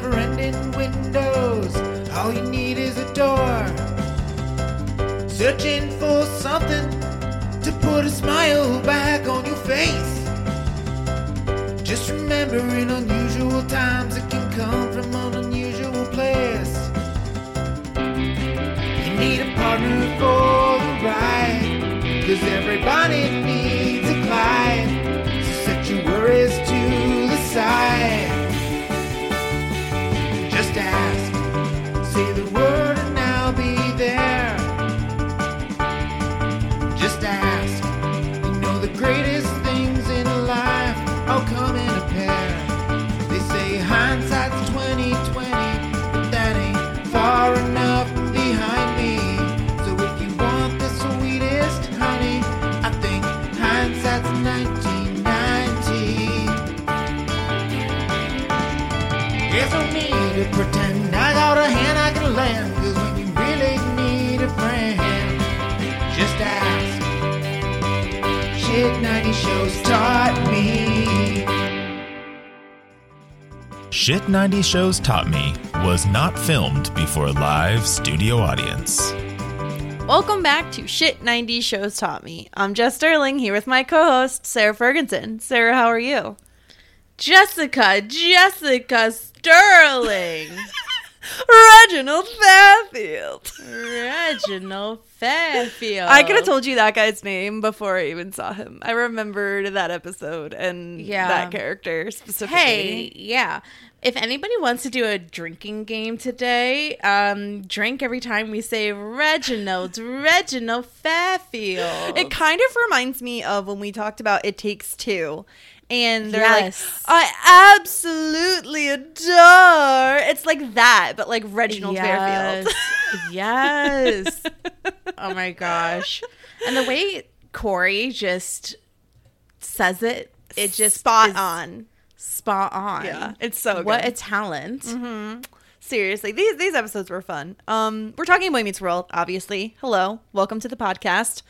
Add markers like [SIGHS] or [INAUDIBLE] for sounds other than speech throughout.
Never ending windows, all you need is a door. Searching for something to put a smile back on your face. Just remember, in unusual times, it can come from an unusual place. You need a partner for the ride. Cause everybody needs a Clyde. So set your worries to the side. Shit 90 Shows Taught Me was not filmed before a live studio audience. Welcome back to Shit 90 Shows Taught Me. I'm Jess Sterling here with my co host, Sarah Ferguson. Sarah, how are you? Jessica, Jessica Sterling. [LAUGHS] Reginald Fairfield. Reginald Fairfield. I could have told you that guy's name before I even saw him. I remembered that episode and Yeah. that character specifically. Hey, yeah. If anybody wants to do a drinking game today, um, drink every time we say Reginald, Reginald Fairfield. It kind of reminds me of when we talked about It Takes Two. And they're Yes. like, I absolutely adore. It's like that, but like Reginald Fairfield. yes. [LAUGHS] oh my gosh. And the way Corey just says it, it just spot on. Spot on. Yeah, it's so What good. a talent. Seriously, these these episodes were fun. Um, we're talking Boy Meets World, obviously. Hello, welcome to the podcast.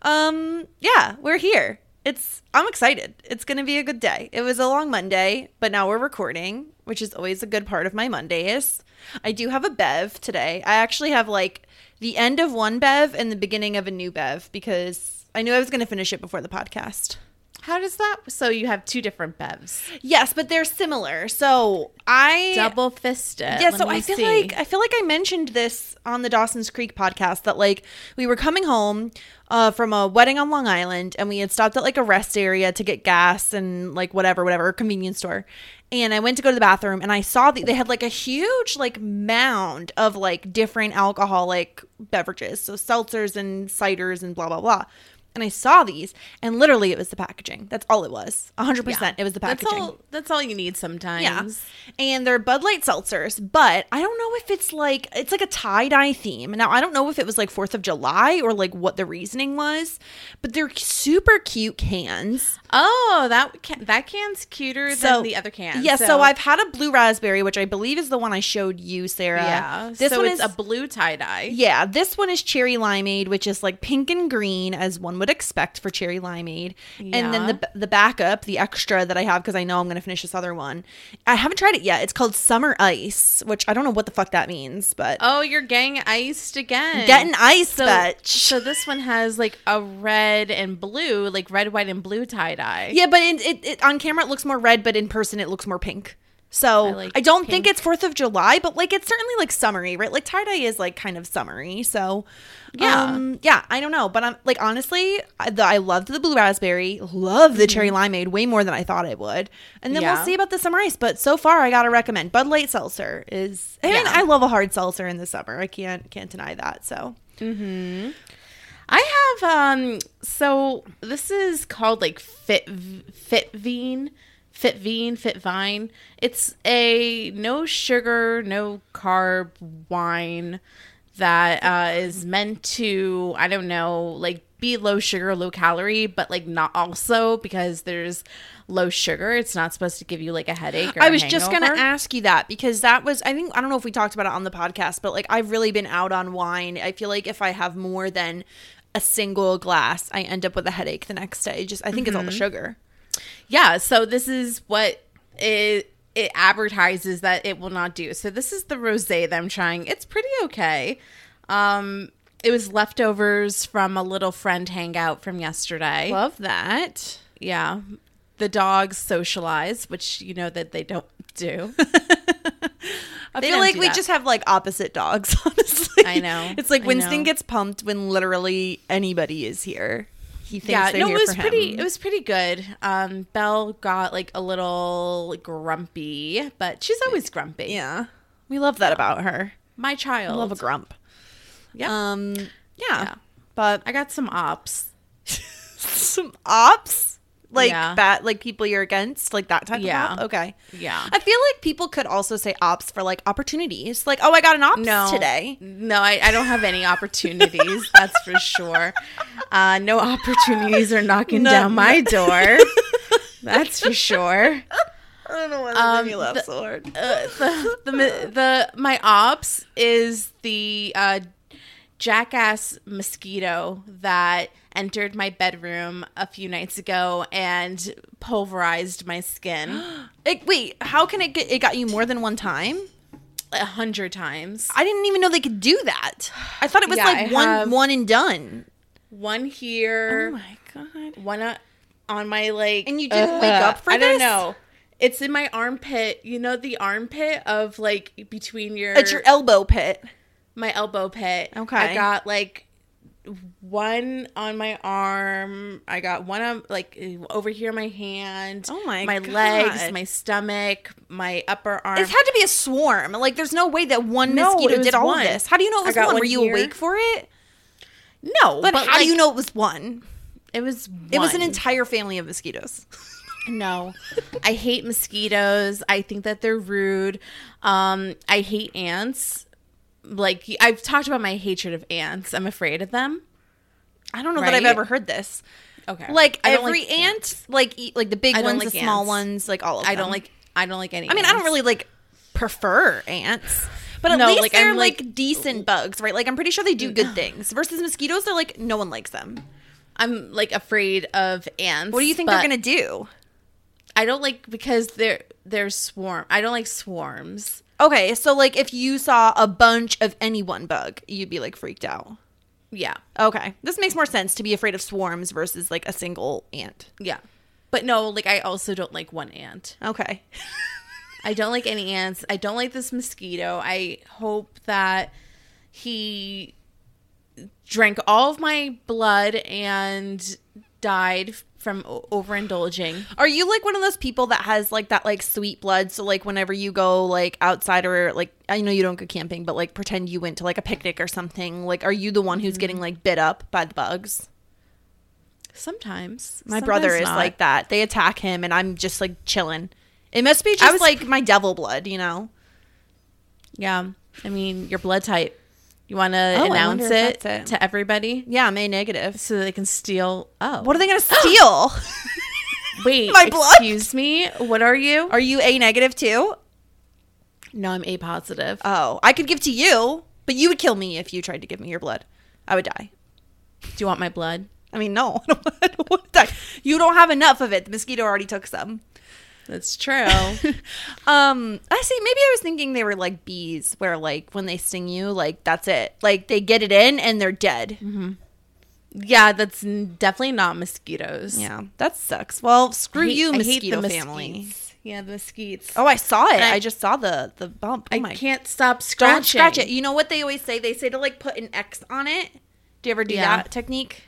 Um, yeah, we're here. It's I'm excited. It's gonna be a good day. It was a long Monday, but now we're recording, which is always a good part of my Mondays. I do have a bev today. I actually have like the end of one bev and the beginning of a new bev because I knew I was gonna finish it before the podcast. How does that? So you have two different bevs, Yes, but they're similar. So I double fisted. Yeah, so I feel like I feel like I mentioned this on the Dawson's Creek podcast that like we were coming home uh, from a wedding on Long Island and we had stopped at like a rest area to get gas and like whatever, whatever, convenience store. And I went to go to the bathroom and I saw that they had like a huge like mound of like different alcoholic beverages, so seltzers and ciders and blah blah blah. And I saw these, and literally it was the packaging. That's all it was. 100%. It was the that's packaging. all. That's all you need sometimes. Yeah. And they're Bud Light seltzers, but I don't know if it's like it's like a tie-dye theme. Now I don't know if it was like 4th of July or like what the reasoning was, but they're super cute cans. Oh, that can, that can's cuter So than the other can. Yeah, so, I've had a blue raspberry, which I believe is the one I showed you, Sarah. yeah. This so one is a blue tie dye. Yeah, this one is cherry limeade, which is like pink and green as one would would expect for cherry limeade. And then the the backup, the extra that I have because I know I'm going to finish this other one. I haven't tried it yet. It's called Summer Ice, which I don't know what the fuck that means, but Oh, you're getting iced again. getting ice, so, bitch. so this one has like a red and blue, like red, white, and blue tie dye. yeah, but it, it, it on camera it looks more red, but in person it looks more pink. So I, I don't think it's Fourth of July, but like it's certainly like summery, right? Like tie dye is like kind of summery. So Yeah. um, yeah. I don't know, but I'm like honestly, I, the, I loved the blue raspberry, love the cherry limeade way more than I thought I would, and then we'll Mm-hmm. See about the summer ice. But so far, I gotta recommend Bud Light seltzer is. I mean, Yeah. I love a hard seltzer in the summer. I can't can't deny that. So I have um so this is called like Fit Fitvine, Fitvine, Fitvine. It's a no sugar, no carb wine that uh, is meant to I don't know like be low sugar, low calorie, but like not also because there's low sugar. It's not supposed to give you like a headache. Or I was just gonna ask you that because that was I think I don't know if we talked about it on the podcast, but like I've really been out on wine. I feel like if I have more than a single glass, I end up with a headache the next day. Just I think it's all the Mm-hmm. sugar. Yeah, so this is what it it advertises that it will not do. So this is the rosé that I'm trying. It's pretty okay. Um it was leftovers from a little friend hangout from yesterday. Love that. yeah. The dogs socialize, which you know that they don't do. [LAUGHS] I They feel like we that. just have like opposite dogs, [LAUGHS] honestly. I know. It's like I Winston know. gets pumped when literally anybody is here. He thinks yeah, they're no, here it was for pretty him. it was pretty good. Um Belle got like a little grumpy, but she's always grumpy. yeah. We love that about her. My I child. love a grump. Yeah. Um yeah. Yeah. But I got some ops. [LAUGHS] some ops like Yeah. bad like people you're against like that type Yeah. of op? okay. Yeah. i feel like people could also say ops for like opportunities. Like oh i got an ops no. today. No I, I don't have any opportunities that's for sure. Uh no opportunities are knocking No, down my [LAUGHS] door. That's for sure. I don't know why that Um, made me laugh the- so hard. uh, the, the the my ops is the uh jackass mosquito that entered my bedroom a few nights ago and pulverized my skin [GASPS] It- wait how can it get it got you more than one time a hundred times i didn't even know they could do that i thought it was Yeah, like I one one and done one here oh my god one uh, on my like And you didn't wake up for this? I don't know. It's in my armpit. You know the armpit of like between your it's your elbow pit my elbow pit. Okay. I got like one on my arm. I got one on like over here my hand. Oh my my God. legs, my stomach, my upper arm. it had to be a swarm like there's no way that one No, mosquito did all one. of this how do you know it was one one were you here. awake for it no, but, how do you know it was one it was It was an entire family of mosquitoes. [LAUGHS] No, I hate mosquitoes. I think that they're rude. Um, I hate ants. Like I've talked about my hatred of ants. I'm afraid of them. I don't know that I've ever heard this. Okay, Like every like ant, like e- like the big ones, like the small ones, like all of I them. I don't like. I don't like any. I mean, I don't really like prefer ants, but at No, least like, they're I'm, like, like- decent bugs, right? Like I'm pretty sure they do good things. Versus mosquitoes, they're like no one likes them. I'm like afraid of ants. What do you think they're gonna do? I don't like because they're they're swarm. I don't like swarms. Okay, so like if you saw a bunch of any one bug, you'd be like freaked out. Yeah, Okay, this makes more sense to be afraid of swarms versus like a single ant. yeah. But no, like I also don't like one ant. Okay. [LAUGHS] I don't like any ants. I don't like this mosquito. I hope that he drank all of my blood and died from overindulging. Are you like one of those people that has like that like sweet blood? So like whenever you go like outside or like I know you don't go camping, but like pretend you went to like a picnic or something. Like, are you the one who's getting mm-hmm. like bit up by the bugs? Sometimes My brother is not. like that. They attack him, and I'm just like chilling. It must be I just was- like my devil blood, you know. Yeah, I mean your blood type. You want to Oh, announce it, it. to everybody Yeah, I'm A negative. so they can steal. Oh, What are they gonna [GASPS] steal? [LAUGHS] Wait, my blood? Excuse me. What are you? are you A negative too? no, I'm A positive. Oh, I could give to you, but you would kill me if you tried to give me your blood. I would die. Do you want my blood? I mean, no, I [LAUGHS] don't, I don't want to die. You don't have enough of it. The mosquito already took some. That's true. [LAUGHS] Um, I see. Maybe I was thinking they were like bees, where like when they sting you, like that's it. Like they get it in and they're dead. yeah, that's n- definitely not mosquitoes. Yeah, that sucks. Well, screw hate- you, mosquito the family. mesquites. Yeah, the mesquites. Oh, I saw it. I- I, just saw the the bump. Oh I my! can't stop scratching. Don't scratch it. You know what they always say? They say to like put an X on it. Do you ever do Yeah. that technique?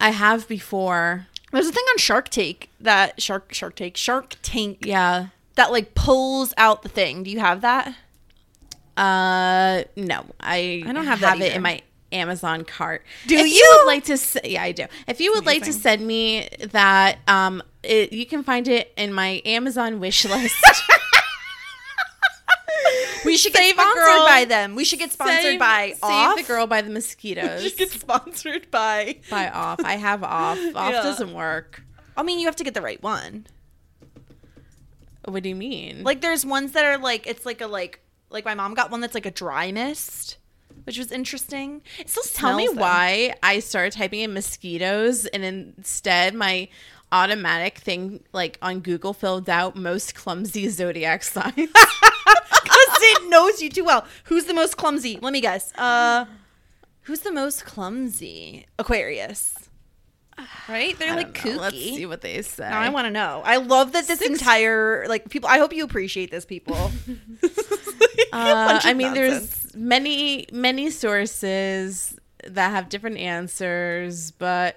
I have before. There's a thing on Shark Tank that Shark Shark Tank Shark Tank Yeah. that like pulls out the thing. Do you have that? Uh, no, I I don't have that it in my Amazon cart. Do if you? would like to, s- yeah, I do. If you would like to send me that, um, it, you can find it in my Amazon wish list. [LAUGHS] We should get Save a sponsored girl. by them. We should get sponsored Save- by Save Off. the girl by the We mosquitoes. should get sponsored by. by off. I have off. [LAUGHS] Off Yeah. doesn't work. I mean, you have to get the right one. What do you mean? Like, there's ones that are like it's like a like like my mom got one that's like a dry mist, which was interesting. It still Tell me though. why I started typing in mosquitoes and instead my automatic thing like on Google filled out most clumsy [LAUGHS] zodiac signs. [LAUGHS] because it knows you too well. Who's the most clumsy? Let me guess. Uh, who's the most clumsy? Aquarius. [SIGHS] Right? They're I like kooky. Let's see what they say. Now I want to know. I love that this entire like people. I hope you appreciate this, people. [LAUGHS] Uh, I mean, there's many many sources that have different answers, but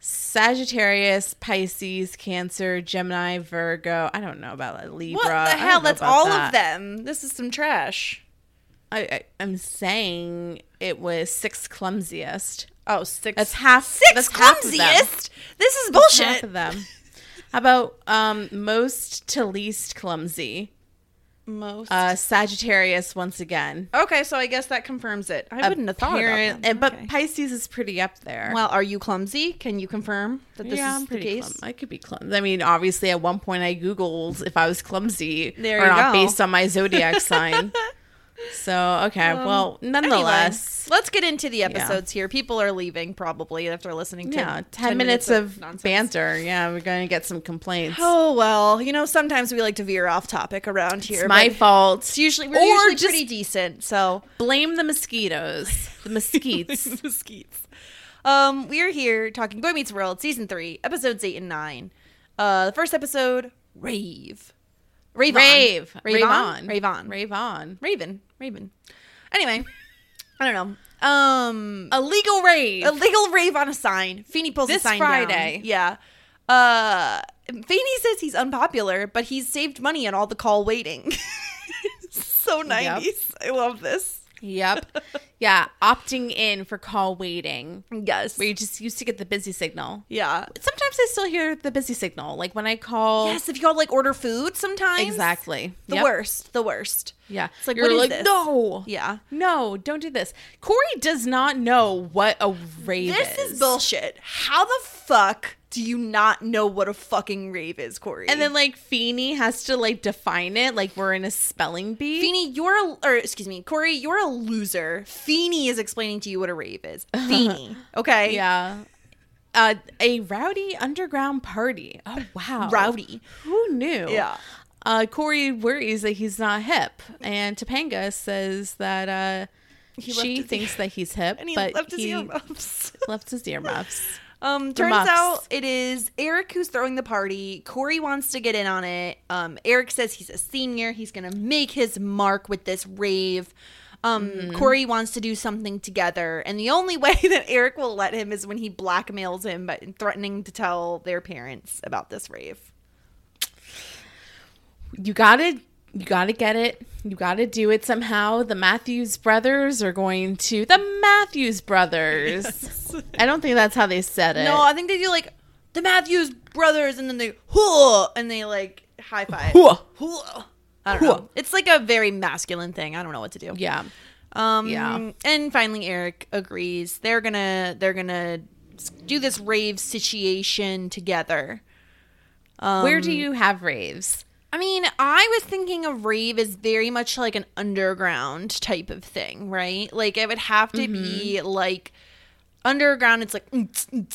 Sagittarius, Pisces, Cancer, Gemini, Virgo. I don't know about. Libra. what the hell? That's all that. of them. This is some trash. I, I, I'm saying it was sixth clumsiest. Oh, six. That's half. six that's half clumsiest. This is Half bullshit. of them. How about um, most to least clumsy? Most. Uh, Sagittarius once again. okay, so I guess that confirms it. I wouldn't have thought about that. But Okay. Pisces is pretty up there. well, are you clumsy? Can you confirm that this yeah, is I'm the case? clumsy. I could be clumsy. I mean, obviously, at one point I googled if I was clumsy There or not go. based on my zodiac sign. [LAUGHS] So okay, well, nonetheless, Anyway, let's get into the episodes here. People are leaving probably after listening to yeah, ten, minutes, of nonsense. banter. Yeah, we're gonna get some complaints. Oh well, you know sometimes we like to veer off topic around here. it's my fault. It's usually we're Or usually pretty decent. So Blame the mosquitoes. [LAUGHS] The mesquites. [LAUGHS] mesquites. Um, we are here talking Boy Meets World season three, episodes eight and nine. Uh, the first episode, rave, rave, Rave. rave, on, rave on, Rave on. raven, raven. Anyway, I don't know. Um, A legal rave. a legal rave on a sign. Feeney pulls This a sign Friday. Down. Yeah. Uh, Feeney says he's unpopular, but he's saved money on all the call waiting. [LAUGHS] so nineties. I love this. Yep. [LAUGHS] Yeah, opting in for call waiting. Yes. Where you just used to get the busy signal. yeah. Sometimes I still hear the busy signal. Like when I call Yes, if you all like order food sometimes. Exactly. The Yep. worst. The worst. Yeah. It's like, You're what is like, this? no. Yeah. No, don't do this. Corey does not know what a rave This is. is bullshit. How the fuck do you not know what a fucking rave is, Corey? And then like Feeney has to like define it like we're in a spelling bee. Feeney, you're a, or excuse me, Corey, you're a loser. Feeney is explaining to you what a rave is. [LAUGHS] Feeney, okay? Yeah. Uh, a rowdy underground party. Oh wow. Rowdy. Who knew? Yeah. Uh, Corey worries that he's not hip, and Topanga says that uh, she thinks that he's hip, [LAUGHS] And he but left his he earmuffs. [LAUGHS] left his earmuffs. [LAUGHS] Um, turns muffs. out it is Eric who's throwing the party. Corey wants to get in on it. Um, Eric says he's a senior. He's gonna make his mark with this rave. Um, Mm-hmm. Corey wants to do something together, and the only way that Eric will let him is when he blackmails him by threatening to tell their parents about this rave. You gotta, you gotta get it. You gotta do it somehow. The Matthews brothers are going to the Matthews brothers. I don't think that's how they said it. No, I think they do like the Matthews brothers, and then they huh, and they like high five. Huh. Huh. I don't know. It's like a very masculine thing. I don't know what to do. yeah. Um, Yeah. And finally, Eric agrees. They're gonna they're gonna do this rave situation together. Um, Where do you have raves? I mean, I was thinking a rave is very much like an underground type of thing, right? Like it would have to be mm-hmm. like Underground, it's like mm, mm,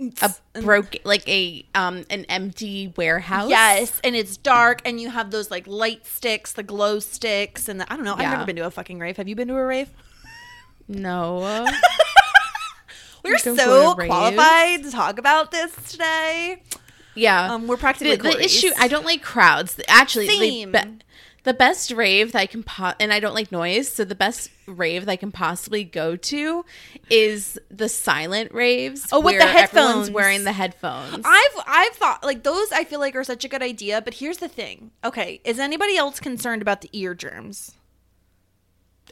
mm, a A broken, like a um, an empty warehouse. Yes, and it's dark, and you have those like light sticks, the glow sticks, and the, I don't know. I've never been to a fucking rave. Have you been to a rave? No. [LAUGHS] We're so go to raves. qualified to talk about this today. Yeah. Um, we're practically the, the issue. I don't like crowds. Actually, the, Same. be- the best rave that I can po- and I don't like noise. So the best rave that I can possibly go to is the silent raves. Oh, with the everyone's headphones. wearing the headphones. I've I've thought like those. I feel like are such a good idea. But here's the thing. Okay, is anybody else concerned about the ear germs?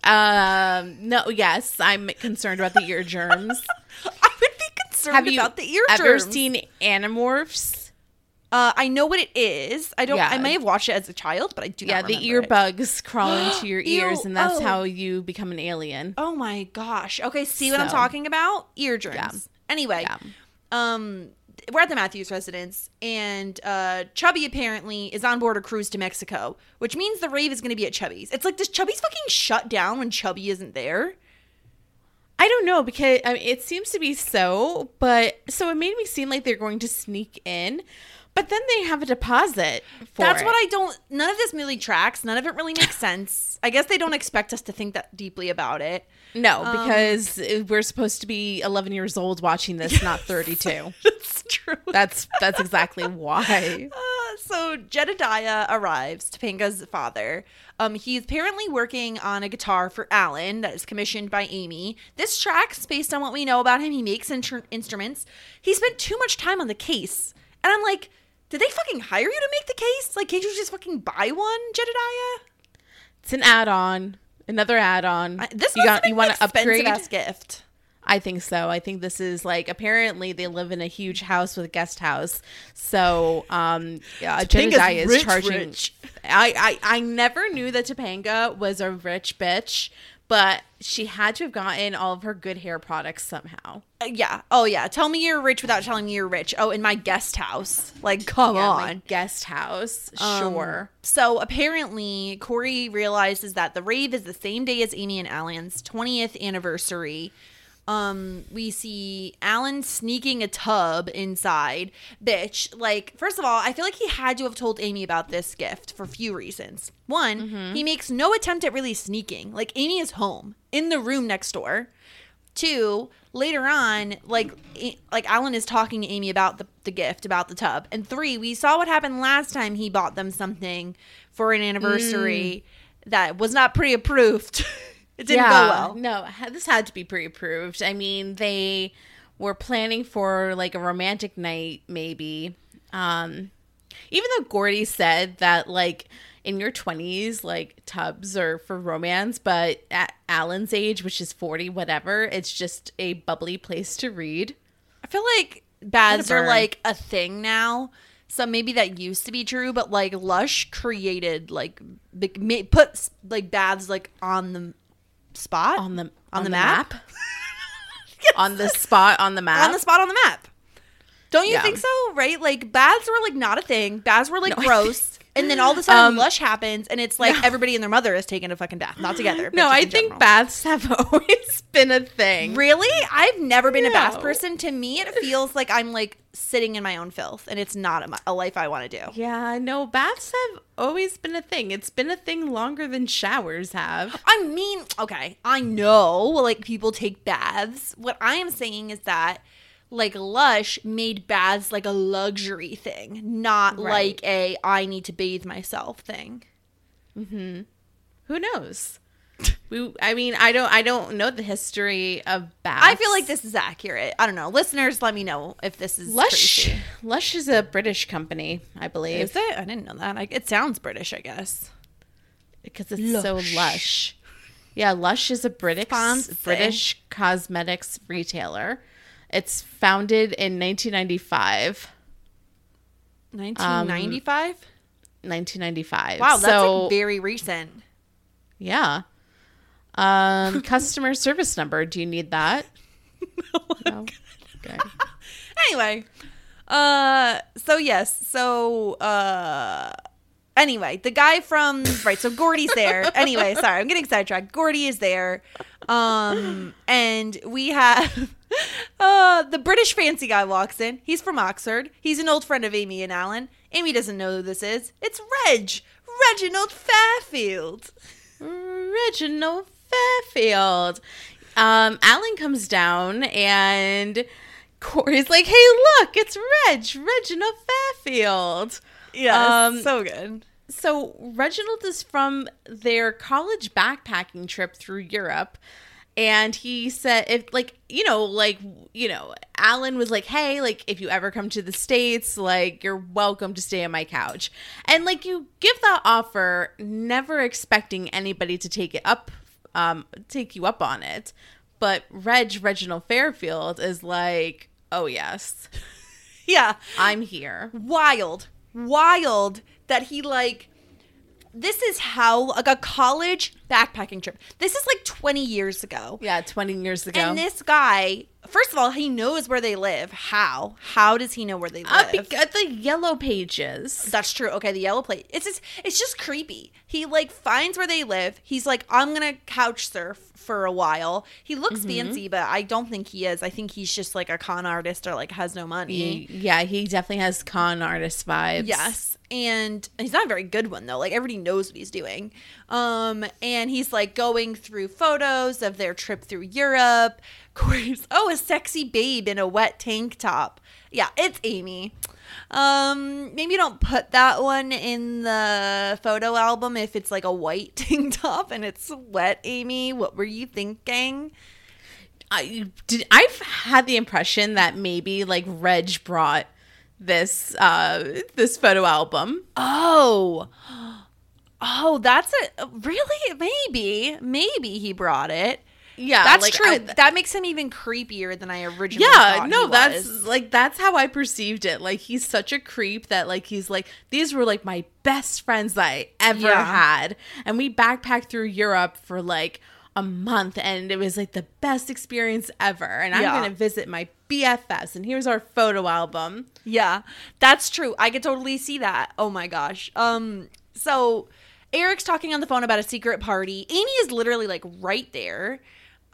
um. No. Yes, I'm concerned about the [LAUGHS] ear germs. I would be concerned Have you about the ear ever germs. seen Animorphs? Uh, I know what it is. I don't. Yeah. I may have watched it as a child, but I do. Yeah, the ear it. bugs crawl [GASPS] into your ears, Ew, and that's oh. how you become an alien. Oh my gosh. Okay, see what I'm talking about? Eardrums. Yeah. Anyway, Yeah. um we're at the Matthews residence and uh Chubby apparently is on board a cruise to Mexico, which means the rave is going to be at Chubby's. It's like does Chubby's fucking shut down when Chubby isn't there? I don't know because I mean, it seems to be so, but so it made me seem like they're going to sneak in, but then they have a deposit. For That's it. what I don't none of this really tracks. None of it really makes sense. I guess they don't expect us to think that deeply about it. no Um, because we're supposed to be 11 years old watching this, not [LAUGHS] 32. [LAUGHS] That's true. That's that's exactly [LAUGHS] why. Uh, so Jedediah arrives, Topanga's father. Um, he's apparently working on a guitar for Alan that is commissioned by Amy. This tracks based on what we know about him. He makes intr- instruments. He spent too much time on the case, and I'm like, did they fucking hire you to make the case? Like, can't you just fucking buy one, Jedediah? It's an add-on, another add-on. I, this you got you want to upgrade? ass gift. I think so. I think this is like apparently they live in a huge house with a guest house. So um yeah, Jedediah is rich, charging rich. I, I I never knew that Topanga was a rich bitch, but she had to have gotten all of her good hair products somehow. Uh, yeah. Oh yeah. Tell me you're rich without telling me you're rich. Oh, in my guest house. Like, come Yeah, on. my guest house. Um, Sure. So apparently, Corey realizes that the rave is the same day as Amy and Alan's 20th anniversary. Um, we see Alan sneaking a tub inside. Bitch, like, first of all, I feel like he had to have told Amy about this gift for a few reasons. One, he makes no attempt at really sneaking. Like, Amy is home in the room next door. Two, later on, like A- like Alan is talking to Amy about the, the gift, about the tub. And three, we saw what happened last time he bought them something for an anniversary that was not pre-approved. [LAUGHS] it didn't go well. No, this had to be pre-approved. I mean, they were planning for like a romantic night, maybe. Um, even though Gordy said that, like in your twenties, like tubs are for romance, but at Alan's age, which is forty, whatever, it's just a bubbly place to read. I feel like baths are like a thing now. So maybe that used to be true, but like Lush created like put like baths like on the spot On the on, the, map, [LAUGHS] on the spot on the map. on the spot on the map. Don't you Yeah. think so? Right? Like baths were like not a thing. Baths were like No, gross. [LAUGHS] And then all of a sudden, Um, Lush happens, and it's like everybody and their mother is taking a fucking bath, not together. no, I think general. baths have [LAUGHS] always been a thing. Really, I've never been a bath person. To me, it feels like I'm like sitting in my own filth, and it's not a, a life I want to do. Yeah, no, baths have always been a thing. It's been a thing longer than showers have. I mean, okay, I know like people take baths. What I am saying is that like Lush made baths like a luxury thing, not Right. like a I need to bathe myself thing. mm-hmm Who knows? We, I mean, I don't, I don't know the history of baths. I feel like this is accurate. I don't know. Listeners, let me know if this is Lush. crazy. Lush is a British company, I believe, Is it? I didn't know that. Like, it sounds British, I guess. because it's so Lush. lush. Yeah, Lush is a British Fancy. British cosmetics retailer. It's founded in 1995. 1995. Um, 1995. wow, that's so like very recent. yeah. Um, customer service number. Do you need that? [LAUGHS] no. Okay. [LAUGHS] anyway uh so yes so uh Anyway, the guy from right, so Gordy's there. [LAUGHS] Anyway, sorry, I'm getting sidetracked. Gordy is there, um, and we have uh, the British fancy guy walks in. He's from Oxford. He's an old friend of Amy and Alan. Amy doesn't know who this is. It's Reg, Reginald Fairfield. Reginald Fairfield. Um, Alan comes down and Corey's like, "Hey, look, it's Reg, Reginald Fairfield." Yeah, Um, so good. So Reginald is from their college backpacking trip through Europe. And he said, if like, you know, like, you know, Alan was like, hey, like, if you ever come to the States, like, you're welcome to stay on my couch. And like, you give that offer, never expecting anybody to take it up, um, take you up on it. But Reg, Reginald Fairfield is like, oh, yes, [LAUGHS] Yeah, I'm here. wild, wild that he like. This is how like a college backpacking trip. This is like 20 years ago. Yeah, 20 years ago. And this guy, first of all, he knows where they live. How? How does he know where they Uh, live? bec- the yellow pages. That's true. Okay, the yellow plate. It's just it's just creepy. He like finds where they live. He's like, I'm gonna couch surf for a while. He looks Mm-hmm. fancy, but I don't think he is. I think he's just like a con artist or like has no money. He- yeah, he definitely has con artist vibes. Yes. And he's not a very good one though. Like everybody knows what he's doing. Um and he's like going through photos of their trip through Europe. Corey's oh, a sexy babe in a wet tank top. Yeah, it's Amy. Um maybe don't put that one in the photo album if it's like a white [LAUGHS] tank top and it's wet, Amy. What were you thinking? I did. I've had the impression that maybe like Reg brought this uh this photo album. Oh. Oh, that's a really maybe maybe he brought it. Yeah, That's like, true. I- that makes him even creepier than I originally thought. yeah, no, that's like that's how I perceived it. Like he's such a creep that like he's like these were like my best friends that I ever Yeah. had, and we backpacked through Europe for like a month, and it was like the best experience ever. And I'm Yeah. gonna visit my BFFs, and here's our photo album. Yeah, that's true. I could totally see that. Oh my gosh. Um, so Eric's talking on the phone about a secret party. Amy is literally like right there.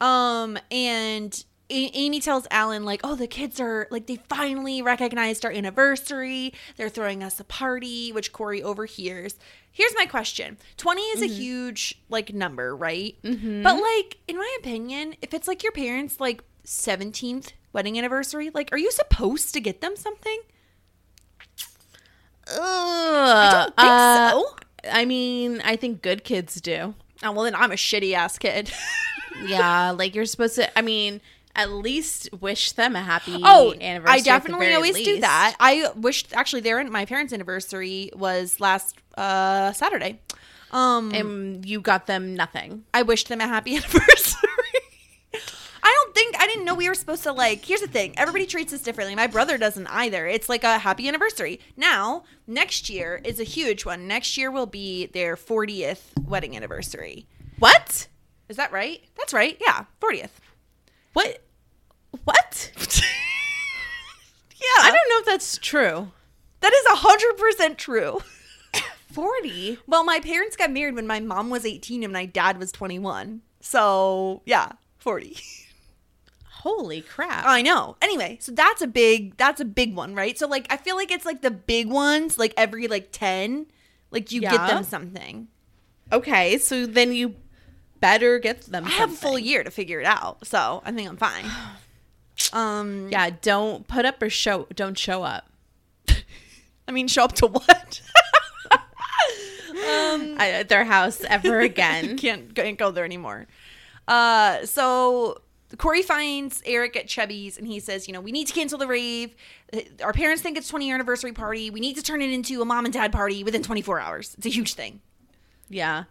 Um, and A- Amy tells Alan like, "Oh, the kids are like they finally recognized our anniversary. They're throwing us a party," which Corey overhears. Here's my question: Twenty is a mm-hmm. huge like number, right? Mm-hmm. But like, in my opinion, if it's like your parents' like seventeenth wedding anniversary, like, are you supposed to get them something? I don't think uh, so. I mean, I think good kids do. Oh well, then I'm a shitty ass kid. [LAUGHS] Yeah, like you're supposed to. I mean, at least wish them a happy oh, anniversary. I definitely always do that. I wished actually their my parents' anniversary was last uh Saturday. Um, and you got them nothing. I wished them a happy [LAUGHS] anniversary. I don't think I didn't know we were supposed to like. Here's the thing: everybody treats us differently. My brother doesn't either. It's like a happy anniversary. Now, next year is a huge one. Next year will be their 40th wedding anniversary. What? Is that right? That's right. Yeah, 40th. What? What? [LAUGHS] Yeah, I don't know if that's true. That is hundred percent true. [COUGHS] Forty. Well, my parents got married when my mom was 18 and my dad was 21. So, yeah, 40. [LAUGHS] Holy crap! I know. Anyway, so that's a big that's a big one, right? So like I feel like it's like the big ones like every like 10 like you Yeah. get them something. okay, so then you better get them. I have a full year to figure it out. So, I think I'm fine. [SIGHS] Um Yeah, don't put up or show. Don't show up. [LAUGHS] I mean show up to what? [LAUGHS] I, at their house ever [LAUGHS] again. can't can't go there anymore. Uh, so Corey finds Eric at Chubby's and he says, you know, we need to cancel the rave. Our parents think it's 20 year anniversary party. We need to turn it into a mom and dad party within 24 hours. It's a huge thing. Yeah.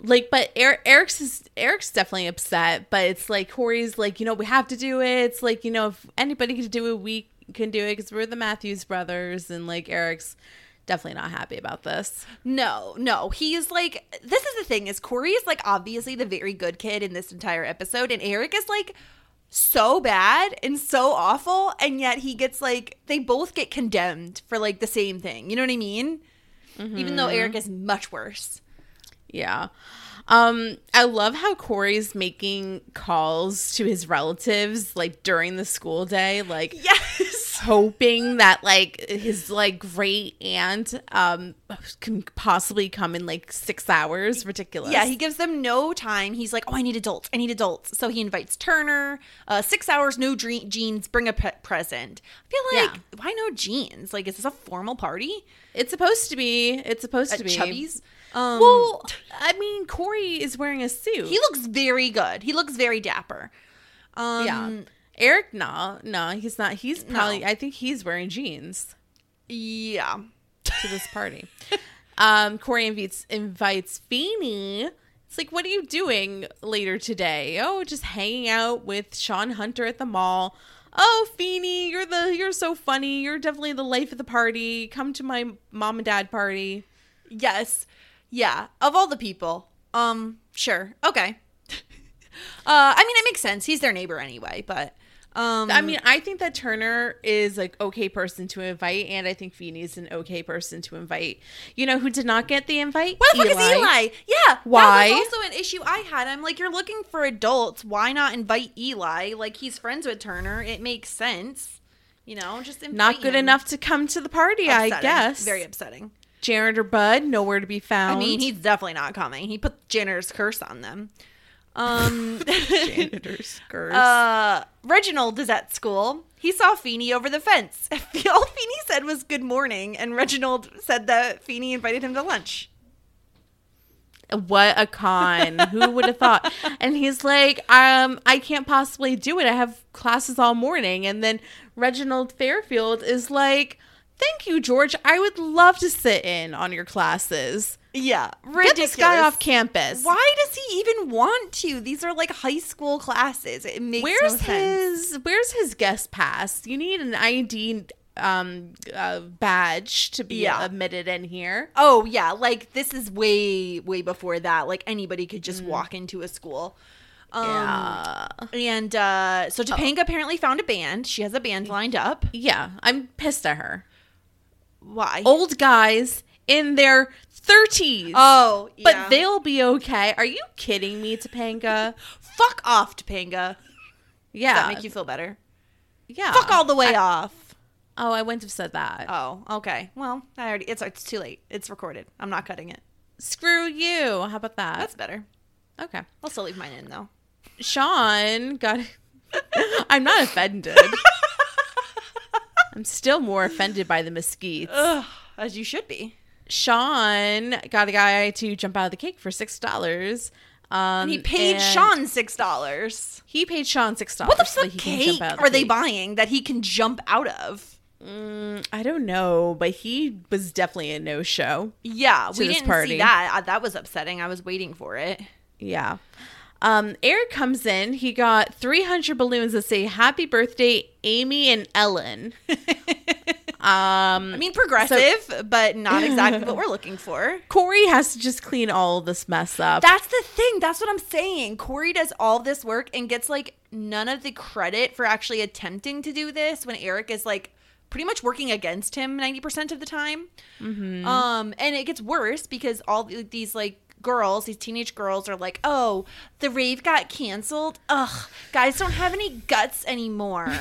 Like, but Eric, Eric's is, Eric's definitely upset, but it's like Corey's like, you know, we have to do it. It's like, you know, if anybody can do it, we can do it because we're the Matthews brothers, and like Eric's definitely not happy about this. No, no, he's like this is the thing is Corey is like obviously the very good kid in this entire episode, and Eric is like so bad and so awful, and yet he gets like they both get condemned for like the same thing. You know what I mean? even though mm-hmm. Eric is much worse. Yeah. Um, I love how Corey's making calls to his relatives like during the school day, like Yes. [LAUGHS] hoping that like his like great aunt um can possibly come in like six hours. Ridiculous. Yeah, he gives them no time. He's like, "Oh, I need adults. I need adults." So he invites Turner. Uh, six hours, no dre- jeans. Bring a pe- present. I feel like Yeah. why no jeans? Like, is this a formal party it's supposed to be. It's supposed at to be Chubby's? Um, Well, I mean, Corey is wearing a suit. he looks very good. He looks very dapper. Um, yeah. Eric, no, no, he's not. He's probably. I think he's wearing jeans. yeah. to this party. [LAUGHS] um, Corey invites invites Feeney. It's like, what are you doing later today? Oh, just hanging out with Shawn Hunter at the mall. Oh, Feeney, you're the you're so funny. You're definitely the life of the party. Come to my mom and dad party. Yes. Yeah. Of all the people, um, sure. Okay. [LAUGHS] uh, I mean, it makes sense. He's their neighbor anyway, but um, I mean, I think that Turner is like okay person to invite, and I think Feeney's an okay person to invite. You know who did not get the invite? What the fuck is Eli? Yeah. Why? That was also an issue I had. I'm like, you're looking for adults. Why not invite Eli? Like, he's friends with Turner. It makes sense. You know, just Not good him. enough to come to the party, I guess. Very upsetting. Janitor Bud, nowhere to be found. I mean, he's definitely not coming. He put janitor's curse on them. Um, [LAUGHS] janitor's [LAUGHS] curse. uh, Reginald is at school. He saw Feeney over the fence. [LAUGHS] All Feeney said was good morning, and Reginald said that Feeney invited him to lunch. what a con. Who would have thought? And he's like, um, I can't possibly do it. I have classes all morning. And then Reginald Fairfield is like, Thank you, George. I would love to sit in on your classes. Yeah, Get this guy off campus. Why does he even want to? These are like high school classes. It makes no Where's sense. his Where's his guest pass? You need an ID um uh, badge to be Yeah. admitted in here. Oh yeah, like this is way way before that. Like anybody could just Mm. walk into a school. Um, yeah. And uh, so Topanga apparently found a band. She has a band lined up. Yeah, I'm pissed at her. Why? Old guys in their 30s. oh, but they'll be okay. Are you kidding me, Topanga? [LAUGHS] fuck off, Topanga. Yeah. Does that make you feel better? yeah. Fuck all the way off. Oh, I wouldn't have said that. Oh, okay. Well, I already. It's it's too late. It's recorded. I'm not cutting it. Screw you. How about that? That's better. okay. I'll still leave mine in though. Shawn got. [LAUGHS] [LAUGHS] I'm not offended. I'm still more offended by the mesquites. Ugh, as you should be. Shawn got a guy to jump out of the cake for six dollars. Um, And he paid Shawn six dollars. He paid Shawn six dollars. What the so fuck can cake the are they cake. buying that he can jump out of? I don't know, but he was definitely a no show. Yeah, we didn't party. see that. Uh, That was upsetting. I was waiting for it. Yeah. Um, Eric comes in. He got 300 balloons that say "Happy Birthday, Amy and Ellen." [LAUGHS] um, I mean, progressive, but not exactly what [LAUGHS] we're looking for. Corey has to just clean all this mess up. That's the thing. That's what I'm saying. Corey does all this work and gets like none of the credit for actually attempting to do this when Eric is like pretty much working against him 90% of the time. Um, and it gets worse because all these like girls, these teenage girls are like, oh, the rave got canceled. Ugh, guys don't have any guts anymore.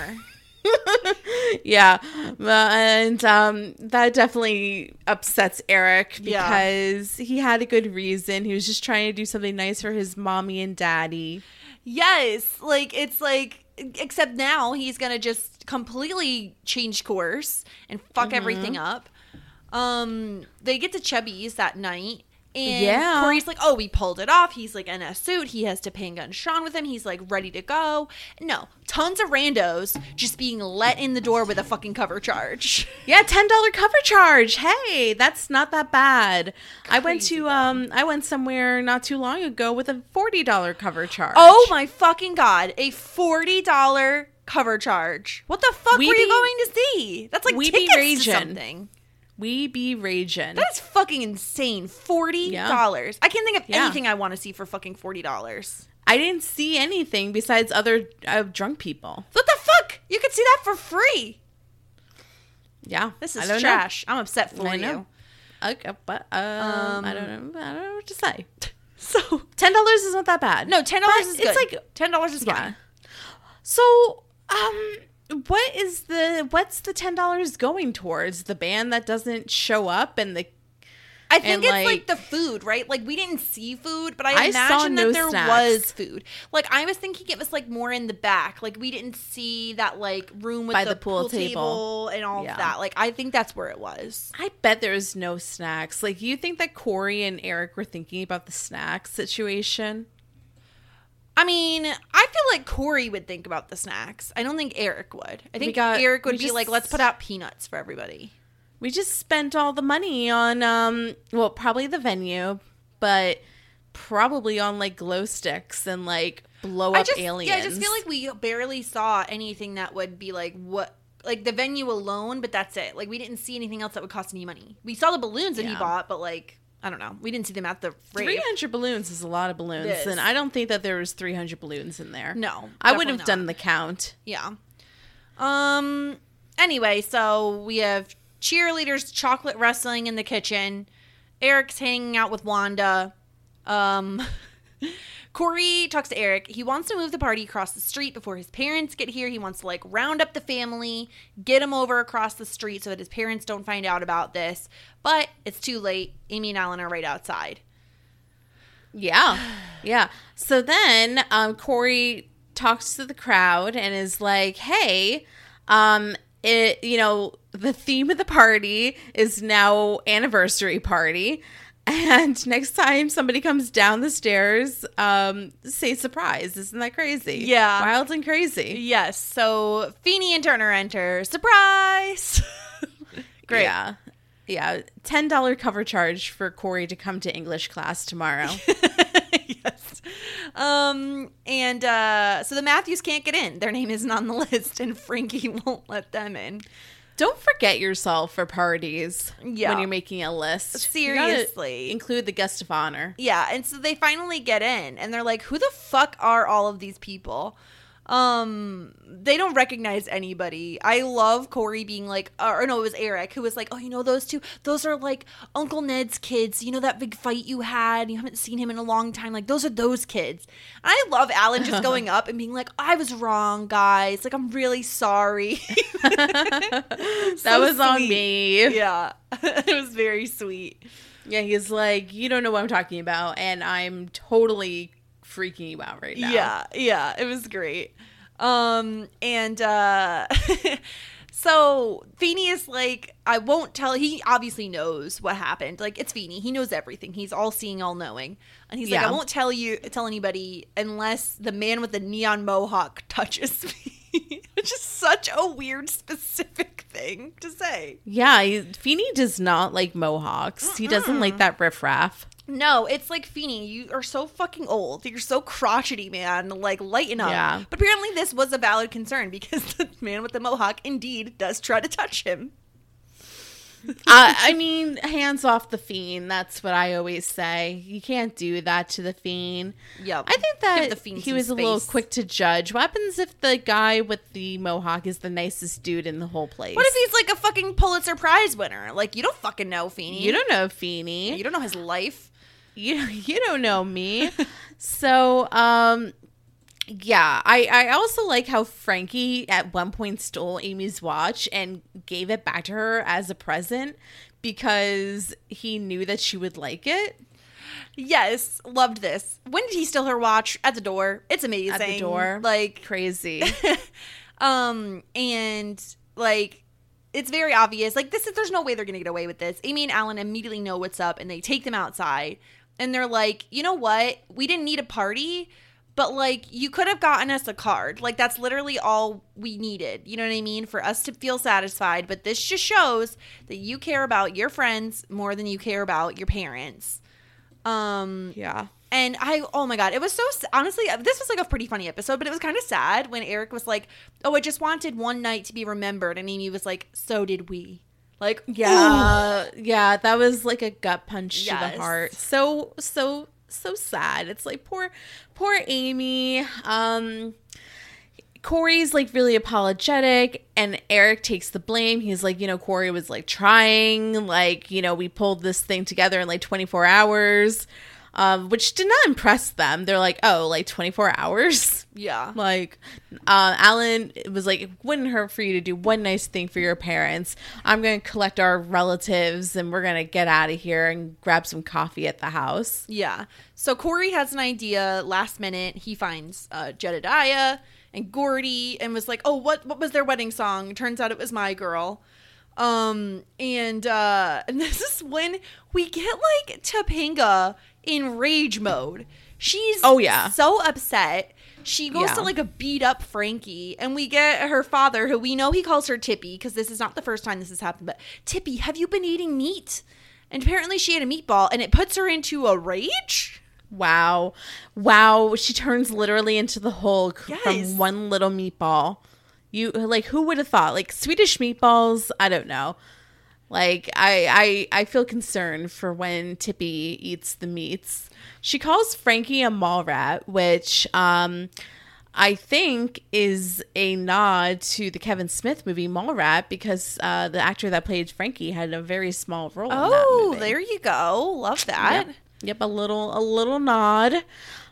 [LAUGHS] yeah, and um, that definitely upsets Eric Yeah. because he had a good reason. He was just trying to do something nice for his mommy and daddy. Yes, like it's like except now he's gonna just completely change course and fuck Mm-hmm. everything up. Um, they get to Chubby's that night. And Yeah. Corey's like, oh, we pulled it off. He's like in a suit. He has Topanga and Shawn with him. He's like ready to go. No, tons of randos just being let in the door with a fucking cover charge. [LAUGHS] Yeah, ten dollar cover charge. Hey, that's not that bad. I went to um, I went somewhere not too long ago with a forty dollar cover charge. Oh my fucking god, a forty dollar cover charge. What the fuck We were you be- going to see? That's like we be tickets to something. We be raging. That is fucking insane. Forty dollars. I can't think of Yeah. anything I want to see for fucking forty dollars. I didn't see anything besides other uh, drunk people. What the fuck? You could see that for free. Yeah, This is don't know. trash. I'm upset for I you. know. Okay, but um, I don't know. I don't know what to say. [LAUGHS] So [LAUGHS] Ten dollars is not that bad. no, ten dollars is good. It's like ten dollars is yeah. fine. So um, what is the what's the ten dollars going towards? The band that doesn't show up and the I think it's like- like, the food, right? Like we didn't see food, but I, I imagine no that there snacks. was food. Like I was thinking it was like more in the back. Like we didn't see that like room with By the, the pool pool, table. table. and all Yeah. of that. Like I think that's where it was. I bet there's no snacks. Like you think that Corey and Eric were thinking about the snack situation? I mean, I feel like Corey would think about the snacks. I don't think Eric would. I think got- Eric would be just- like, let's put out peanuts for everybody. We just spent all the money on um well, probably the venue, but probably on like glow sticks and like blow I up just, aliens. yeah, I just feel like we barely saw anything that would be like what, like the venue alone, but that's it. Like we didn't see anything else that would cost any money. We saw the balloons that he bought, but like I don't know, we didn't see them at the rave. 300 balloons is a lot of balloons, and I don't think that there was 300 balloons in there. No, I would have done the count. Yeah. Um. Anyway, so we have cheerleaders chocolate wrestling in the kitchen. Eric's hanging out with Wanda. Um. [LAUGHS] Corey talks to Eric. He wants to move the party across the street before his parents get here. He wants to like round up the family, get them over across the street so that his parents don't find out about this. But it's too late. Amy and Alan are right outside. Yeah. Yeah. So then um, Corey talks to the crowd and is like, hey, um, it, you know, the theme of the party is now anniversary party. And [LAUGHS] next time somebody comes down the stairs, um, say surprise. Isn't that crazy? Yeah. Wild and crazy. Yes. So Feeny and Turner enter. Surprise! [LAUGHS] Great. Yeah. Yeah. $10 cover charge for Corey to come to English class tomorrow. [LAUGHS] yes. Um, and uh, so the Matthews can't get in. Their name isn't on the list, and Frankie won't let them in. Don't forget yourself for parties Yeah. when you're making a list. Seriously. include the guest of honor. Yeah, and so they finally get in, and they're like, "Who the fuck are all of these people?" Um, they don't recognize anybody. I love Corey being like, uh, or no, it was Eric who was like, "Oh, you know those two? Those are like Uncle Ned's kids. You know that big fight you had? You haven't seen him in a long time. Like those are those kids." And I love Alan just [LAUGHS] going up and being like, "I was wrong, guys. Like I'm really sorry." [LAUGHS] that So was on me. yeah, [LAUGHS] it was very sweet. Yeah, he's like, you don't know what I'm talking about, and I'm totally freaking you out right now. Yeah, yeah, it was great. Um, and uh [LAUGHS] so Feeny is like, I won't tell he obviously knows what happened. Like it's Feeny. He knows everything. He's all seeing, all knowing. And he's like, I won't tell you tell anybody unless the man with the neon mohawk [LAUGHS] touches me. Which is such a weird specific thing to say. Yeah, he, Feeny does not like mohawks. He doesn't like that riffraff. No, it's like Feeny, you are so fucking old. You're so crotchety, man. Like lighten up. Yeah. But apparently this was a valid concern because [LAUGHS] the man with the mohawk indeed does try to touch him. [LAUGHS] I, I mean, hands off the fiend. That's what I always say. You can't do that to the fiend. Yep. I think that the fiend he was a little quick to judge. What happens if the guy with the mohawk is the nicest dude in the whole place? What if he's like a fucking Pulitzer Prize winner? Like you don't fucking know Feeny. You don't know Feeny. You don't know his life. You [LAUGHS] you don't know me. so um yeah, I I also like how Frankie at one point stole Amy's watch and gave it back to her as a present because he knew that she would like it Yes, loved this. When did he steal her watch? At the door. It's amazing. at the door. Like crazy. [LAUGHS] um and like it's very obvious like this is there's no way they're gonna get away with this amy and alan immediately know what's up and they take them outside and they're like you know what we didn't need a party but like you could have gotten us a card like that's literally all we needed you know what i mean for us to feel satisfied but this just shows that you care about your friends more than you care about your parents um yeah. and I, oh my God, it was so, honestly, this was like a pretty funny episode, but it was kind of sad when Eric was like, oh, I just wanted one night to be remembered. And Amy was like, so did we. Like, Yeah. Yeah, that was like a gut punch to the heart. So so so sad. It's like poor poor Amy. Um Corey's like really apologetic, and Eric takes the blame. He's like, you know, Corey was like trying, like, you know, we pulled this thing together in like 24 hours, um, which did not impress them. They're like, oh, like 24 hours? [LAUGHS] Yeah. Like, uh, Alan was like, it wouldn't hurt for you to do one nice thing for your parents. I'm going to collect our relatives and we're going to get out of here and grab some coffee at the house. Yeah. So Corey has an idea last minute. He finds uh, Jedediah and Gordy and was like, "Oh, what what was their wedding song?" Turns out it was "My Girl." Um and uh [LAUGHS] and this is when we get like Topanga in rage mode. She's Oh, yeah. so upset. She goes Yeah. to like a beat up Frankie, and we get her father, who we know he calls her Tippy because this is not the first time this has happened. But Tippy, have you been eating meat? And apparently she had a meatball, and it puts her into a rage. Wow. Wow. She turns literally into the Hulk Yes. from one little meatball. You like who would have thought? Like Swedish meatballs, I don't know. Like I I I feel concerned for when Tippy eats the meats. She calls Frankie a mall rat, which um I think is a nod to the Kevin Smith movie Mallrat because uh, the actor that played Frankie had a very small role. Oh, there you go. Love that. Yep. Yep, a little a little nod.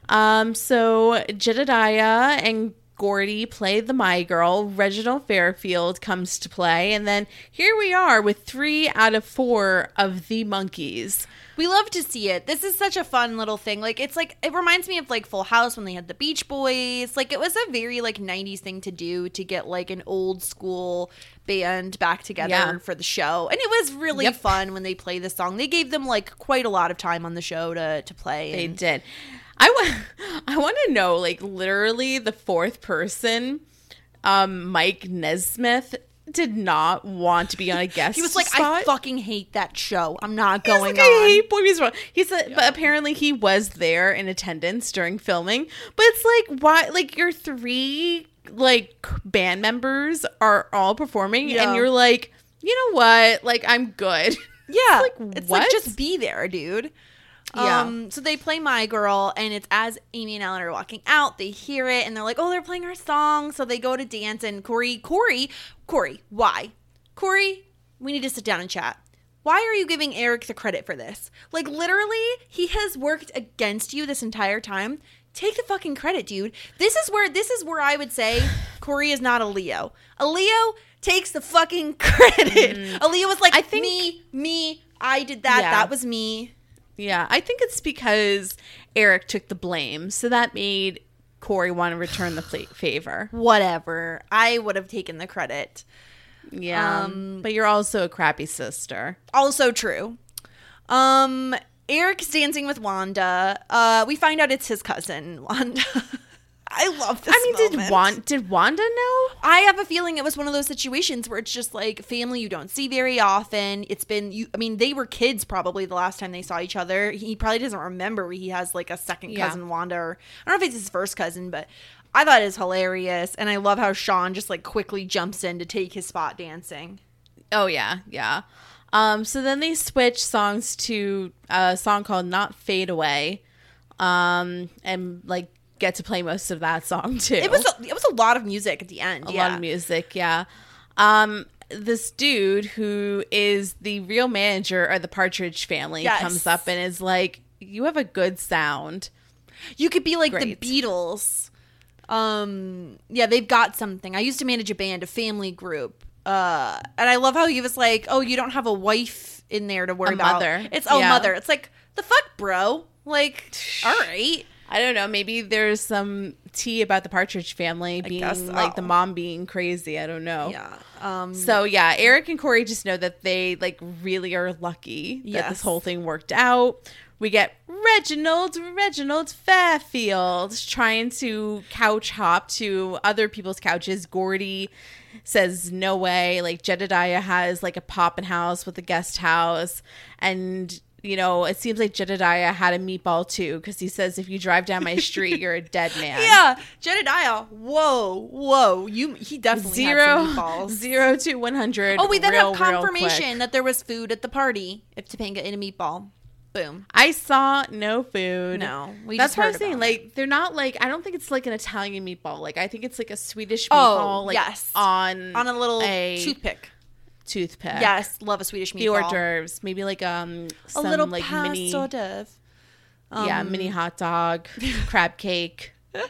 Um, so Jedediah and Gordy play the My Girl. Reginald Fairfield comes to play, and then here we are with three out of four of the Monkees. We love to see it. This is such a fun little thing. Like it's like it reminds me of like Full House when they had the Beach Boys. Like it was a very like 90s thing to do to get like an old school band back together Yeah. for the show. And it was really Yep. fun when they played the song. They gave them like quite a lot of time on the show to to play. They and- did. I want [LAUGHS] I want to know like literally the fourth person, um, Mike Nesmith did not want to be on a [LAUGHS] guest. He was like, spot. I fucking hate that show. I'm not He going like, on. I hate Boy Meets World. He said, but apparently he was there in attendance during filming. But it's like, why? Like your three like band members are all performing, Yeah. and you're like, you know what? Like I'm good. [LAUGHS] Yeah. Like, it's like just be there, dude. Yeah. Um, so they play My Girl, and it's as Amy and Alan are walking out, they hear it, and they're like, "Oh, they're playing our song." So they go to dance, and Corey, Corey, Corey, why? Corey, we need to sit down and chat. Why are you giving Eric the credit for this? Like, literally, he has worked against you this entire time. Take the fucking credit, dude. This is where this is where I would say [SIGHS] Corey is not a Leo. A Leo takes the fucking [LAUGHS] credit. A Leo was like, Mm. I think- me, me, I did that. Yeah. That was me. Yeah, I think it's because Eric took the blame, so that made Corey want to return the [SIGHS] favor. Whatever. I would have taken the credit. Yeah, Um, but you're also a crappy sister. Also true. Um, Eric's dancing with Wanda. Uh, we find out it's his cousin, [LAUGHS] Wanda. I love this. I mean, did moment. Wanda did Wanda know? I have a feeling it was one of those situations where it's just like family you don't see very often. It's been you. I mean, they were kids probably the last time they saw each other. He probably doesn't remember he has like a second Yeah. cousin Wanda. Or, I don't know if it's his first cousin, but I thought it was hilarious, and I love how Shawn just like quickly jumps in to take his spot dancing. Oh yeah, yeah. Um, so then they switch songs to a song called "Not Fade Away," um, and like get to play most of that song [LAUGHS] too. It was a, it was a lot of music at the end. a yeah. lot of music, yeah. Um, this dude who is the real manager of the Partridge Family Yes. comes up and is like, "You have a good sound." You could be like Great. the Beatles. Um, yeah, they've got something. I used to manage a band, a family group. Uh, and I love how he was like, "Oh, you don't have a wife in there to worry A about." mother. It's oh, Yeah. mother. It's like the fuck, bro. Like, all right. I don't know. Maybe there's some tea about the Partridge Family being guess like the mom being crazy. I don't know. Yeah. Um. So yeah, Eric and Corey just know that they like really are lucky that Yes. this whole thing worked out. We get Reginald, Reginald Fairfield trying to couch hop to other people's couches. Gordy says no way. Like Jedediah has like a poppin' house with a guest house, and you know it seems like Jedediah had a meatball too because he says if you drive down my street, you're a dead [LAUGHS] man. Yeah, Jedediah. Whoa, whoa. You. He definitely Zero, had meatballs. zero to one hundred. Oh, we then real, have confirmation that there was food at the party. If Topanga ate a meatball. Boom. I saw no food. No, we that's what I'm saying. Like they're not like I don't think it's like an Italian meatball. Like I think it's like a Swedish Oh, meatball. like, yes. on On a little a toothpick. Toothpick. Yes, love a Swedish meatball. the hors d'oeuvres. Maybe like um A little like mini hors d'oeuvre. yeah mini hot dog, [LAUGHS] crab cake. [LAUGHS]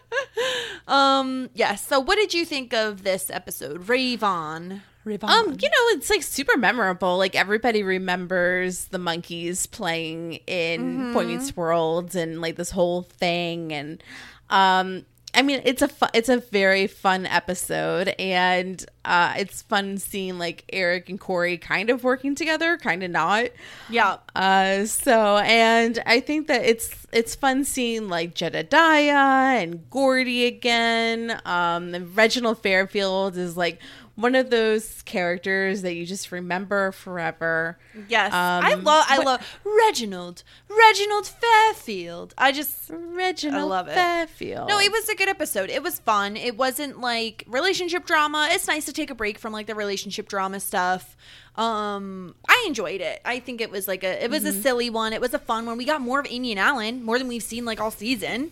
Um, yes. So, what did you think of this episode, Ravon? Ravon. Um, you know, it's like super memorable. Like everybody remembers the Monkees playing in Mm-hmm. Boy Meets World and like this whole thing and um I mean, it's a it's a very fun episode, and uh, it's fun seeing like Eric and Corey kind of working together, kind of not. yeah. Uh, so and I think that it's it's fun seeing like Jedediah and Gordy again. Um, and Reginald Fairfield is like one of those characters that you just remember forever. Yes. Um, I love. I love Reginald. Reginald Fairfield. I just. Reginald I love it. Fairfield. No, it was a good episode. It was fun. It wasn't like relationship drama. It's nice to take a break from like the relationship drama stuff. Um, I enjoyed it. I think it was like a it was Mm-hmm. a silly one. It was a fun one. We got more of Amy and Alan, more than we've seen like all season.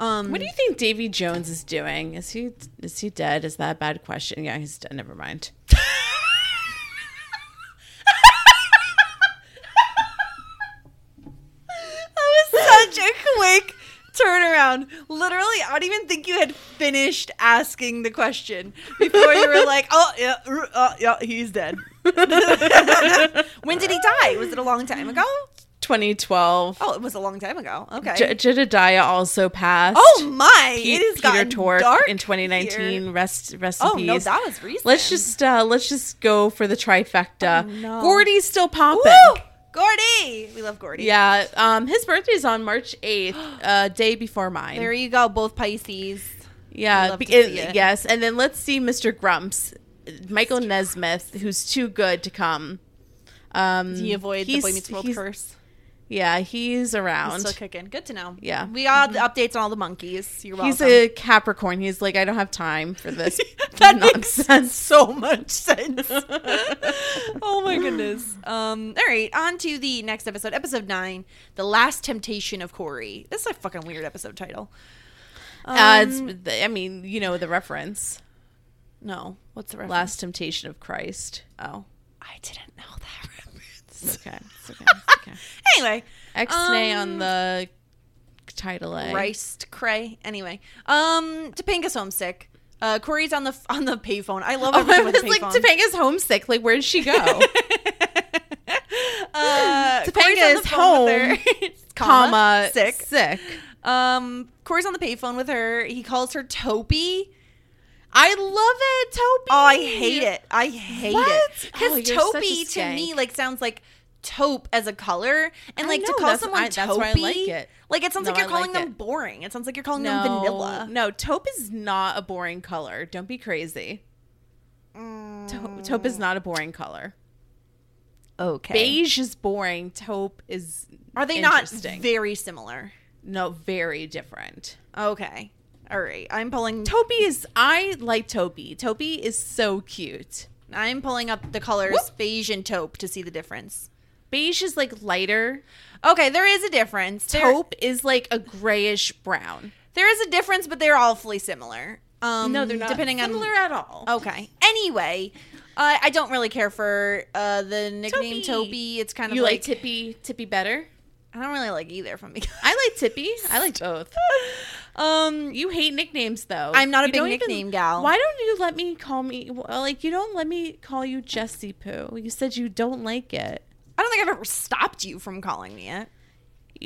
Um, What do you think Davy Jones is doing? Is he is he dead? Is that a bad question? Yeah, he's dead. Never mind. [LAUGHS] That was such a quick turnaround. Literally, I don't even think you had finished asking the question before you were like, "Oh yeah, uh, yeah, he's dead." [LAUGHS] when did he die? Was it a long time ago? 2012. Oh, it was a long time ago. Okay. Je- Jedediah also passed. oh my! Pe- it has Peter Tork dark in 2019. here. Rest rest in Oh peace. no, that was recent. Let's just uh let's just go for the trifecta. Oh, no. Gordy's still popping. Woo! Gordy. We love Gordy. Yeah, um his birthday is on March 8th, [GASPS] uh day before mine. There you go. Both Pisces. yeah, love be- to see it- yes, and then let's see Mr. Grumps, Michael Nesmith, who's too good to come. Um you avoid the Boy Meets World curse? Yeah, he's around. Still kicking. Good to know. Yeah. We got the updates on all the Monkees. You're welcome. He's a Capricorn. He's like, I don't have time for this [LAUGHS] that makes [LAUGHS] nonsense. [LAUGHS] so much sense. oh my goodness. Um. All right. On to the next episode, episode nine, the last temptation of Corey. This is a fucking weird episode title. uh, Um, it's, I mean, you know the reference. No. What's the reference? Last Temptation of Christ. Oh, I didn't know that. It's okay. It's okay. [LAUGHS] It's okay. Anyway, X-nay um, on the title A. Christ cray. Anyway, um, Topanga's homesick. Uh, Corey's on the on the payphone. I love Oh, [LAUGHS] I was like, payphone. Topanga's homesick. Like, where did she go? [LAUGHS] uh, Topanga is home, Comma sick. Sick. Um, Corey's on the payphone with her. He calls her Topi. I love it, Toby. Oh, I hate it. I hate What? it Oh, because a Topi to me like sounds like taupe as a color, and I like to know, call that's- someone I- Topi, that's why I like it. like it sounds No, like you're I calling like them it. boring. It sounds like you're calling No, them vanilla. no, taupe is not a boring color. Don't be crazy. Taupe, mm. taupe is not a boring color. Okay, Beige is boring. Taupe is are they not very similar? no, very different. Okay, all right. I'm pulling. Toby is I like Toby. Toby is so cute. I'm pulling up the colors beige and taupe to see the difference. Beige is like lighter. Okay, there is a difference. There- Taupe is like a grayish brown. there is a difference, but they're awfully similar. Um, no, they're not depending similar on at all. Okay. Anyway, uh, I don't really care for uh, the nickname Toby. Toby. It's kind of you like, like, Tippy Tippy better? I don't really like either from because I like Tippy. I like both. [LAUGHS] um You hate nicknames though. I'm not a You big don't even- nickname gal. Why don't you let me call me like you don't let me call you Jessie Poo? You said you don't like it. I don't think I've ever stopped you from calling me it.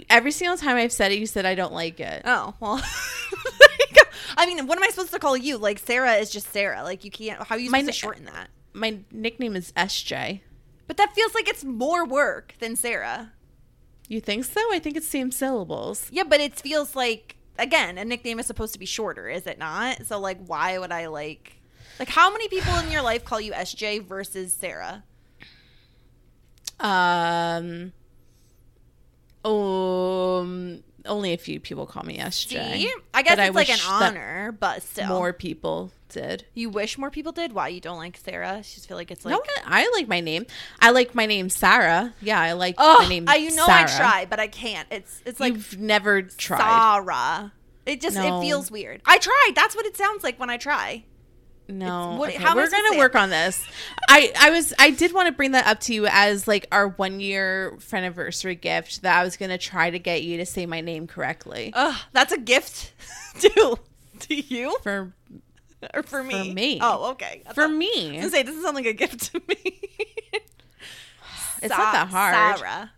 Every single time I've said it, you said I don't like it. Oh well. there you go. I mean, what am I supposed to call you? Like Sarah is just Sarah. Like you can't. How are you My to shorten that? My nickname is SJ. But that feels like it's more work than Sarah. You think so? I think it's same syllables. Yeah, but it feels like again a nickname is supposed to be shorter, is it not? So like, why would I like? Like, how many people in your life call you SJ versus Sarah? Um, um, only a few people call me SJ. See, I guess But it's like an honor, but still, More people did. You wish more people did. Why you don't like Sarah? You just feel like it's like. no, I like my name. I like my name Sarah. Yeah, I like Oh, my name. I, you know I try, but I can't. It's it's like You've never tried. Sarah. It just No. it feels weird. I tried. That's what it sounds like when I try. No, what- okay, how we're gonna work it? on this. I I was I did want to bring that up to you as like our one year anniversary gift that I was gonna try to get you to say my name correctly Ugh, that's a gift [LAUGHS] to to you for [LAUGHS] or for me. For me. Oh, okay. I for thought- I me. gonna say doesn't sound like a gift to me. It's not that hard. Sarah.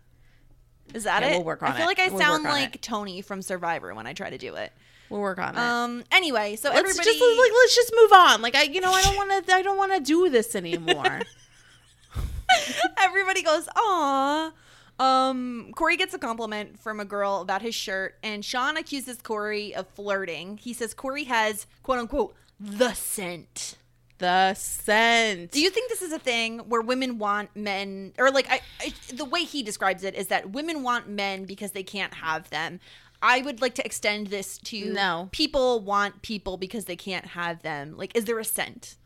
Is that Yeah, it? we'll work on it. I feel it. like I We'll sound like it. Tony from Survivor when I try to do it. We'll work on it. Um. Anyway, so let's everybody. just like let's just move on. Like I, you know, I don't want to. I don't want to do this anymore. [LAUGHS] [LAUGHS] Everybody goes, "Aw." Um, Corey gets a compliment from a girl about his shirt, and Shawn accuses Corey of flirting. He says Corey has "quote unquote" the scent. the scent. Do you think this is a thing where women want men, or like I, I, the way he describes it is that women want men because they can't have them? I would like to extend this to No. people want people because they can't have them. Like, is there a scent?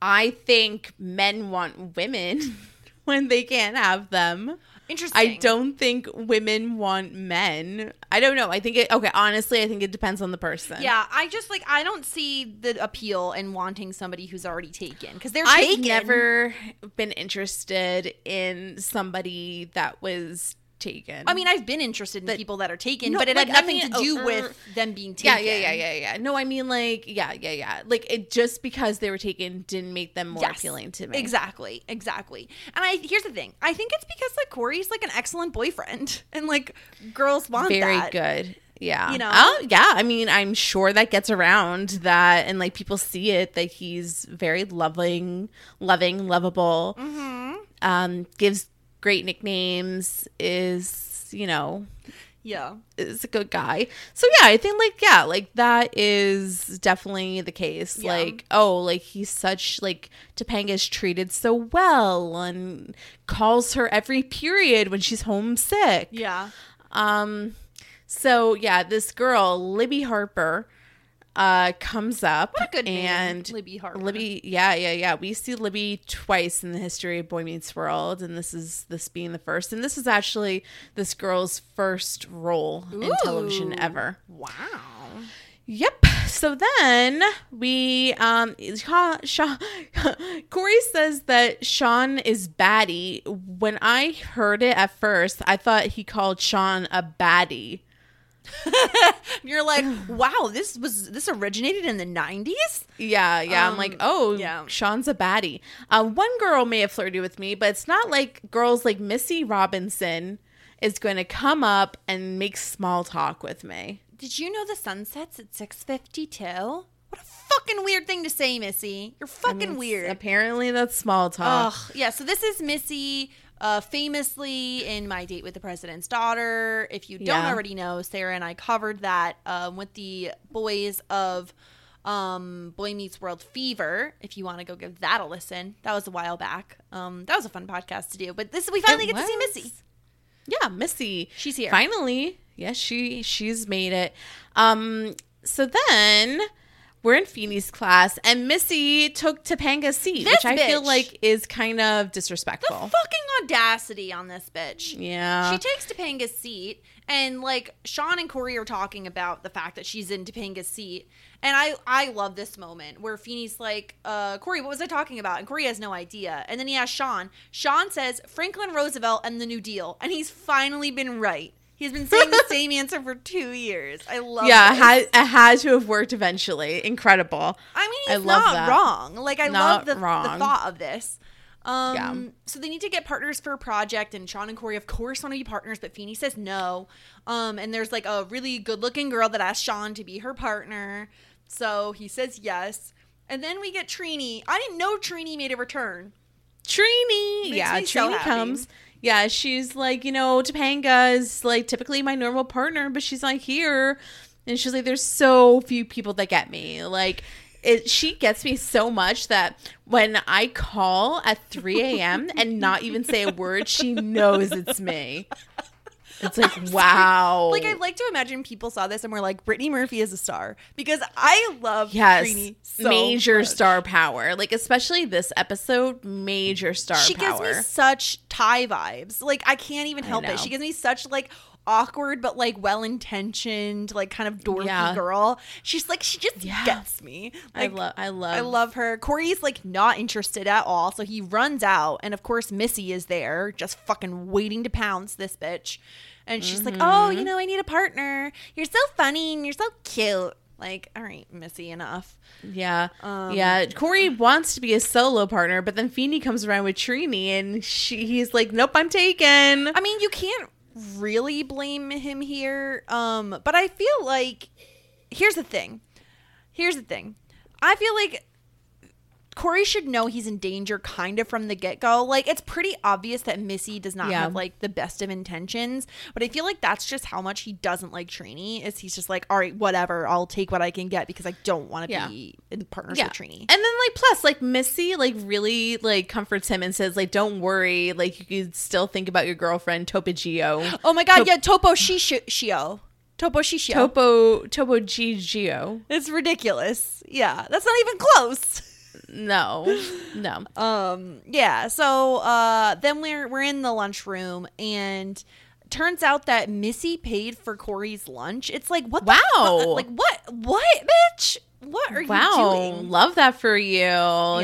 I think men want women [LAUGHS] when they can't have them. Interesting. I don't think women want men. I don't know. I think it. Okay, honestly, I think it depends on the person. Yeah, I just like I don't see the appeal in wanting somebody who's already taken because they're I've taken. never been interested in somebody that was taken. I mean, I've been interested in That- people that are taken, No, but it like, had I nothing mean, to do uh, with them being taken. yeah, yeah, yeah, yeah, yeah. No, I mean, like, yeah, yeah, yeah. Like, it just because they were taken didn't make them more Yes, appealing to me. Exactly, exactly. And I here's the thing. I think it's because like Corey's like an excellent boyfriend, [LAUGHS] and like girls want Very that. good. Yeah. You know? Oh, yeah. I mean, I'm sure that gets around that, and like people see it that he's very loving, loving, lovable. Mm-hmm. Um, gives great nicknames. Is you know Yeah. is a good guy. So yeah, I think like yeah, like that is definitely the case. Yeah. Like oh, like he's such like Topanga's treated so well and calls her every period when she's homesick. Yeah. Um so yeah, this girl, Libby Harper, uh comes up What a good name, and Libby Harper. Libby yeah, yeah, yeah. We see Libby twice in the history of Boy Meets World and this is this being the first. And this is actually this girl's first role in television ever. Wow. Yep. So then we um Shawn, Shawn, [LAUGHS] Corey says that Shawn is baddie. When I heard it at first, I thought he called Shawn a baddie. You're like, wow, this was this originated in the '90s. Yeah, yeah. I'm Um, like, oh, yeah. Shawn's a baddie. Uh, one girl may have flirted with me, but it's not like girls like Missy Robinson is going to come up and make small talk with me. Did you know the sun sets at 6:52? What a fucking weird thing to say, Missy. You're fucking It's- weird. Apparently, that's small talk. Ugh. Yeah, so this is Missy uh, famously in My Date with the President's Daughter. If you don't Yeah. already know, Sarah and I covered that um, with the boys of um, Boy Meets World Fever. If you want to go give that a listen, that was a while back. Um, that was a fun podcast to do. But this we finally It get to see. Missy. Yeah, Missy. She's here. Finally. Yes, she she's made it. Um so then we're in Feeny's class, and Missy took Topanga's seat, This which I feel like is kind of disrespectful. The fucking audacity on this bitch. Yeah. She takes Topanga's seat, and like Shawn and Corey are talking about the fact that she's in Topanga's seat. And I, I love this moment where Feeny's like, uh, Corey, what was I talking about? And Corey has no idea. And then he asks Shawn. Shawn says Franklin Roosevelt and the New Deal. And he's finally been right. He's been saying the [LAUGHS] same answer for two years. I love yeah, this. had, it had to have worked eventually. Incredible. I mean, I he's love not that. wrong. Like, I Not love the, the thought of this. Um, Yeah. So they need to get partners for a project, and Shawn and Corey, of course, want to be partners, but Feeny says no. Um, and there's like a really good-looking girl that asks Shawn to be her partner, so he says yes. And then we get Trini. I didn't know Trini made a return. Trini. Makes yeah, so Trini happy. comes. Yeah, she's like, you know, Topanga is like typically my normal partner, but she's not here. And she's like, there's so few people that get me. Like, it, she gets me so much that when I call at 3 a.m. and not even say a word, she knows it's me. It's like, [LAUGHS] wow. Like, I'd like to imagine people saw this and were like, Brittany Murphy is a star because I love Yes, so major much. star power. Like especially this episode, major star she power. gives me such Tai vibes. Like I can't even help it. She gives me such like awkward but like well intentioned, like kind of dorky Yeah. girl. She's like she just Yeah. gets me. I Like, love, I love, I love her. Corey's like not interested at all, so he runs out, and of course Missy is there, just fucking waiting to pounce this bitch. And she's like, "Oh, Mm-hmm. you know, I need a partner. You're so funny and you're so cute." Like, all right, Missy, enough. Yeah, Um, yeah. Corey wants to be a solo partner, but then Feeny comes around with Trini, and she, he's like, "Nope, I'm taken." I mean, you can't really blame him here. Um, but I feel like here's the thing. Here's the thing. I feel like Corey should know he's in danger kind of from the get go. Like it's pretty obvious that Missy does not Yeah. have like the best of intentions, but I feel like that's just how much he doesn't like Trini. Is he's just like, all right, whatever, I'll take what I can get because I don't want to Yeah. be in partners yeah, with Trini. and then like plus like Missy like really like comforts him and says like, "Don't worry, like you could still think about your girlfriend Topo Topagio." oh my god, Top- yeah, Topo Shishio. Shio. Topo Shishio. Topo Topo Gigio. It's ridiculous. Yeah, that's not even close. [LAUGHS] No, no. [LAUGHS] Um, yeah. So uh, then we're we're in the lunchroom, and turns out that Missy paid for Corey's lunch. It's like what? the Wow. like what? What, bitch? What are you Wow, doing? love that for you.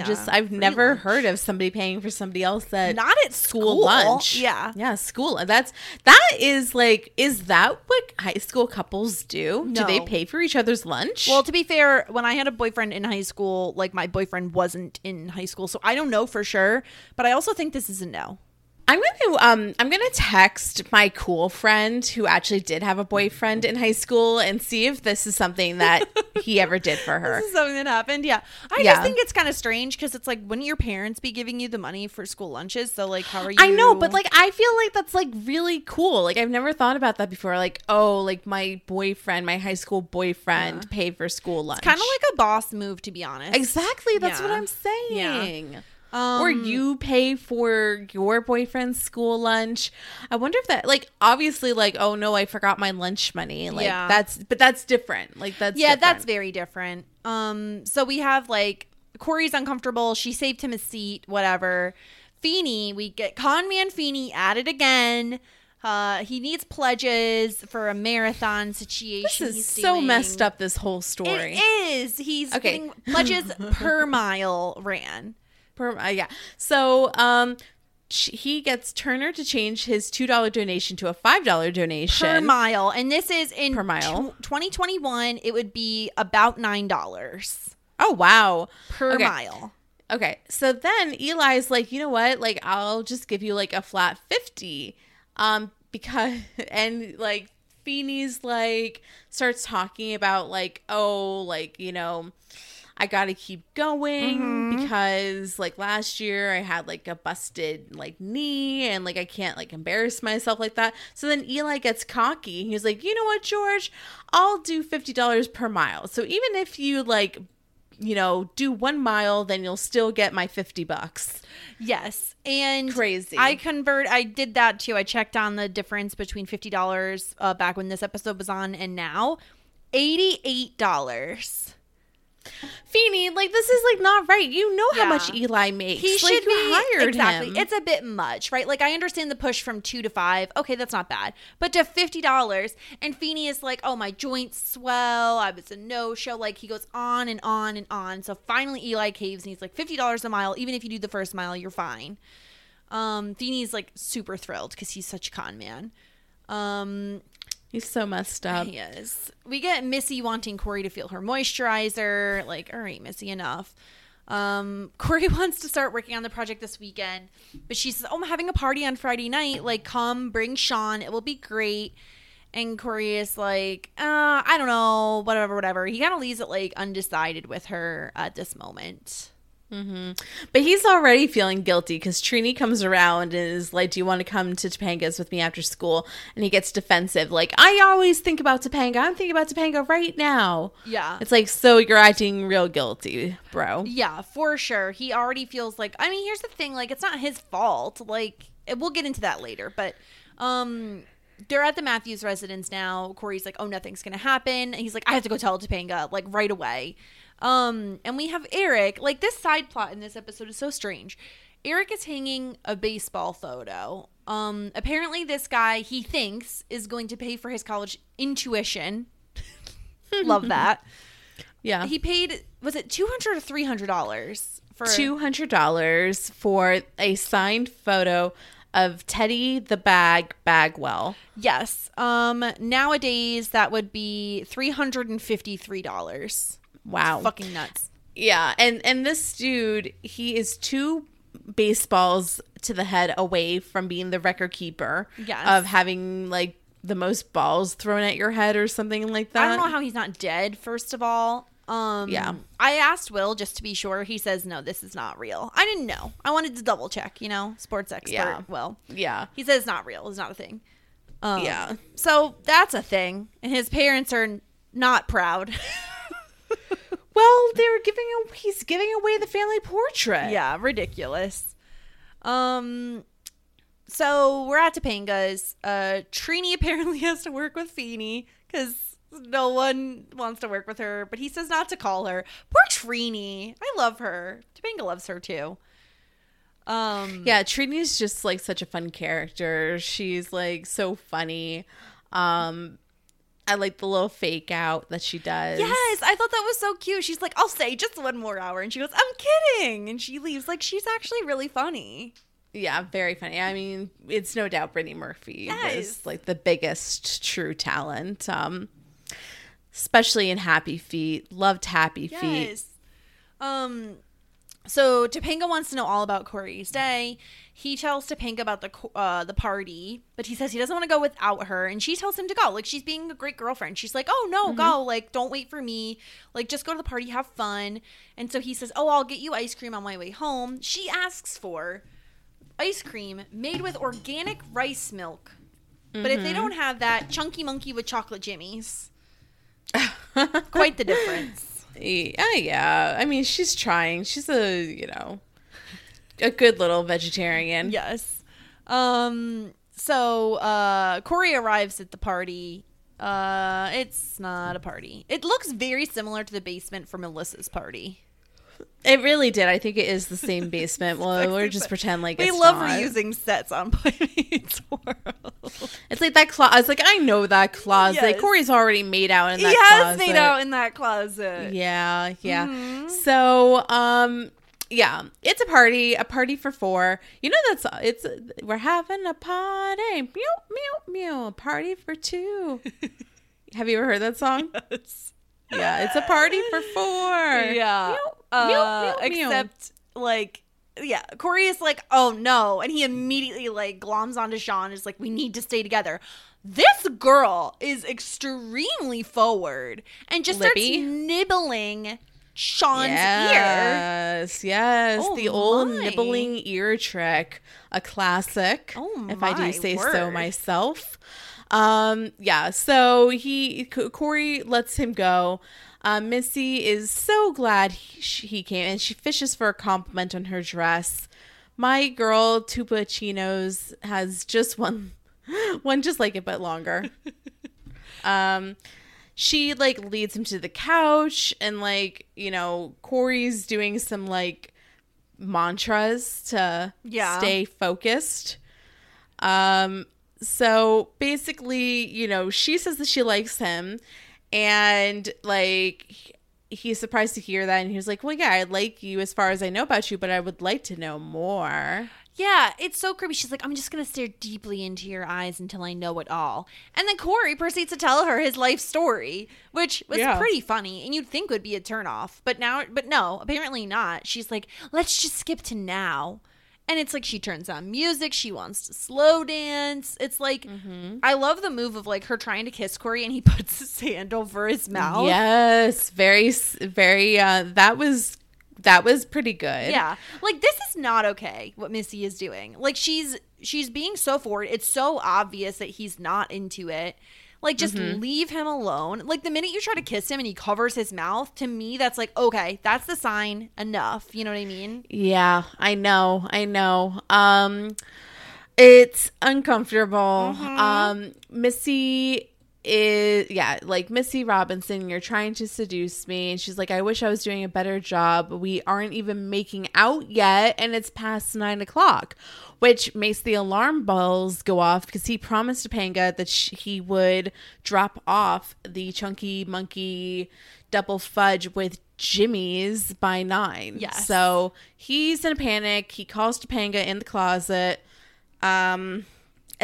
Just I've never lunch. heard of somebody paying for somebody else that Not at school, school. lunch. Yeah. yeah, school. That's that is like is that what high school couples do? Do they pay for each other's lunch? Well, to be fair, when I had a boyfriend in high school, like my boyfriend wasn't in high school, so I don't know for sure. But I also think this is a no. I'm gonna um I'm gonna text my cool friend who actually did have a boyfriend in high school and see if this is something that [LAUGHS] he ever did for her. This is something that happened. Yeah. I Yeah. just think it's kind of strange because it's like, wouldn't your parents be giving you the money for school lunches? So, like, how are you? I know, but like I feel like that's like really cool. Like I've never thought about that before. Like, oh, like my boyfriend, my high school boyfriend paid for school lunch. kind of like a boss move, to be honest. Exactly, that's what I'm saying. Um, or you pay for your boyfriend's school lunch. I wonder if that like obviously like oh no, I forgot my lunch money. Like Yeah. that's but that's different. Like that's yeah, that's very different. Um, so we have like Corey's uncomfortable. She saved him a seat, whatever. Feeny, we get Conman Feeny at it again. Uh, he needs pledges for a marathon situation. This is so messed up this whole story. It is. He's Okay. getting pledges [LAUGHS] per mile ran. Per, uh, yeah. So um he gets Turner to change his $2 donation to a $5 donation. per mile and this is in Per mile. 2021 it would be about nine dollars Oh wow. per Okay. mile Okay. So then Eli's like, you know what? Like, I'll just give you like a flat 50. Um, because, [LAUGHS] and like, Feeny's like, starts talking about like, oh, like, you know, I gotta keep going because like last year I had like a busted like knee and like I can't like embarrass myself like that. So then Eli gets cocky. He's like, you know what, George? I'll do $50 per mile. So even if you like you know, do one mile, then you'll still get my 50 bucks. yes and Crazy. i convert i did that too i checked on the difference between $50 uh, back when this episode was on and now $88 Feeny, like this is like not right. You know how Yeah. much Eli makes. He like, should be hired exactly. him. It's a bit much, right? Like I understand the push from two to five. Okay, that's not bad. But to fifty dollars, and Feeny is like, "Oh, my joints swell. I was a no show." Like he goes on and on and on. So finally, Eli caves, and he's like, 50 dollars a mile. Even if you do the first mile, you're fine." Um, Feeny's like super thrilled because he's such a con man. Um, He's so messed up. he is. We get Missy wanting Corey to feel her moisturizer. Like, all right, Missy, enough. Um, Corey [LAUGHS] wants to start working on the project this weekend, but she says, "Oh, I'm having a party on Friday night. Like, come, bring Shawn. It will be great." And Corey is like, uh, "I don't know, whatever, whatever." He kind of leaves it like undecided with her at this moment. But he's already feeling guilty because Trini comes around and is like, Do you want to come to Topanga's with me after school? And he gets defensive. Like, I always think about Topanga. I'm thinking about Topanga right now. Yeah. It's like, So you're acting real guilty, bro. Yeah, for sure. He already feels like I mean, here's the thing, like it's not his fault. Like we'll get into that later, but um they're at the Matthews residence now. Corey's like, "Oh, nothing's going to happen." And he's like, "I have to go tell Topanga like right away." Um and we have Eric. Like this side plot in this episode is so strange. Eric is hanging a baseball photo. Um apparently this guy he thinks is going to pay for his college intuition. [LAUGHS] Love that. [LAUGHS] Yeah. He paid was it 200 or 300 dollars for $200 for a signed photo of Teddy the Bag Bagwell. Yes. Um nowadays that would be $353. Wow. Fucking nuts. Yeah, and and this dude, he is two baseballs to the head away from being the record keeper Yes. of having like the most balls thrown at your head or something like that. I don't know how he's not dead first of all. Um Yeah. I asked Will just to be sure. He says no, this is not real. I didn't know. I wanted to double check, you know, sports expert. Yeah. Will. Yeah. He says it's not real. It's not a thing. Um, Yeah. So that's a thing, and his parents are not proud. [LAUGHS] Well, they're giving a, he's giving away the family portrait. Yeah, ridiculous. Um so we're at Topanga's. Uh Trini apparently [LAUGHS] has to work with Feeny because no one wants to work with her, but he says not to call her. Poor Trini. I love her. Topanga loves her too. Um Yeah, Trini's just like such a fun character. She's like so funny. Um I like the little fake out that she does. Yes, I thought that was so cute. She's like, I'll stay just one more hour. And she goes, I'm kidding. And she leaves. Like, she's actually really funny. Yeah, very funny. I mean, it's no doubt Brittany Murphy Yes. was like the biggest true talent. Um especially in Happy Feet. Loved Happy Feet. Yes. Um. So Topanga wants to know all about Corey's day. He tells Topanga about the uh, the party, but he says he doesn't want to go without her, and she tells him to go. Like she's being a great girlfriend. She's like, "Oh no, mm-hmm. go! Like don't wait for me. Like just go to the party, have fun." And so he says, "Oh, I'll get you ice cream on my way home." She asks for ice cream made with organic rice milk, but if they mm-hmm. don't have that, Chunky Monkey with chocolate jimmies. [LAUGHS] Quite the difference. Yeah, uh, yeah. I mean, she's trying. She's a, you know, a good little vegetarian. Yes. Um. So uh, Corey arrives at the party. Uh, it's not a party. It looks very similar to the basement for Melissa's party. It really did. I think it is the same basement. [LAUGHS] Well, we'll just pretend like we love not. reusing sets on [LAUGHS] Boy World. It's like that closet. I was like, I know that closet. Yes. Corey's already made out in he that has closet. made out in that closet. Yeah, yeah. Mm-hmm. So, um, yeah, it's a party, a party for four. You know that's it's we're having a party, meow meow meow, a party for two. [LAUGHS] Have you ever heard that song? Yeah, it's a party for four. Yeah. Meow, Uh, meow, meow, except like yeah, Corey is like, oh no, and he immediately like gloms onto Shawn. Is like, we need to stay together. This girl is extremely forward and just starts nibbling Shawn's ear. Yes, yes, Oh the old my. nibbling ear trick, a classic. Oh if I do say so myself. Um, yeah. So he C- Corey lets him go. Um, Missy is so glad he, she- he came, and she fishes for a compliment on her dress. My girl Tupa Chinos has just one, [LAUGHS] one just like it but longer. [LAUGHS] um, she like leads him to the couch and like, you know, Corey's doing some like mantras to Yeah. stay focused. Um so basically, you know, she says that she likes him and like he's surprised to hear that and he was like, "Well, yeah, I like you as far as I know about you, but I would like to know more." Yeah, it's so creepy. She's like, I'm just gonna stare deeply into your eyes until I know it all. And then Corey proceeds to tell her his life story, which was Yeah. pretty funny, and you'd think would be a turnoff, but now, but no, apparently not. She's like, let's just skip to now. And it's like she turns on music. She wants to slow dance. It's like I love the move of like her trying to kiss Corey, and he [LAUGHS] puts his hand over his mouth. Yes, very very uh that was that was pretty good. Yeah. Like this is not okay what Missy is doing. Like she's she's being so forward. It's so obvious that he's not into it. Like just leave him alone. Like the minute you try to kiss him and he covers his mouth, to me that's like okay, that's the sign enough. You know what I mean? Yeah, I know. I know. Um it's uncomfortable. Um Missy is yeah, like Missy Robinson, you're trying to seduce me and she's like, I wish I was doing a better job. We aren't even making out yet and it's past nine o'clock. Which makes the alarm bells go off because he promised Topanga that sh- he would drop off the chunky monkey double fudge with Jimmy's by nine. Yes. So he's in a panic. He calls Topanga in the closet. Um,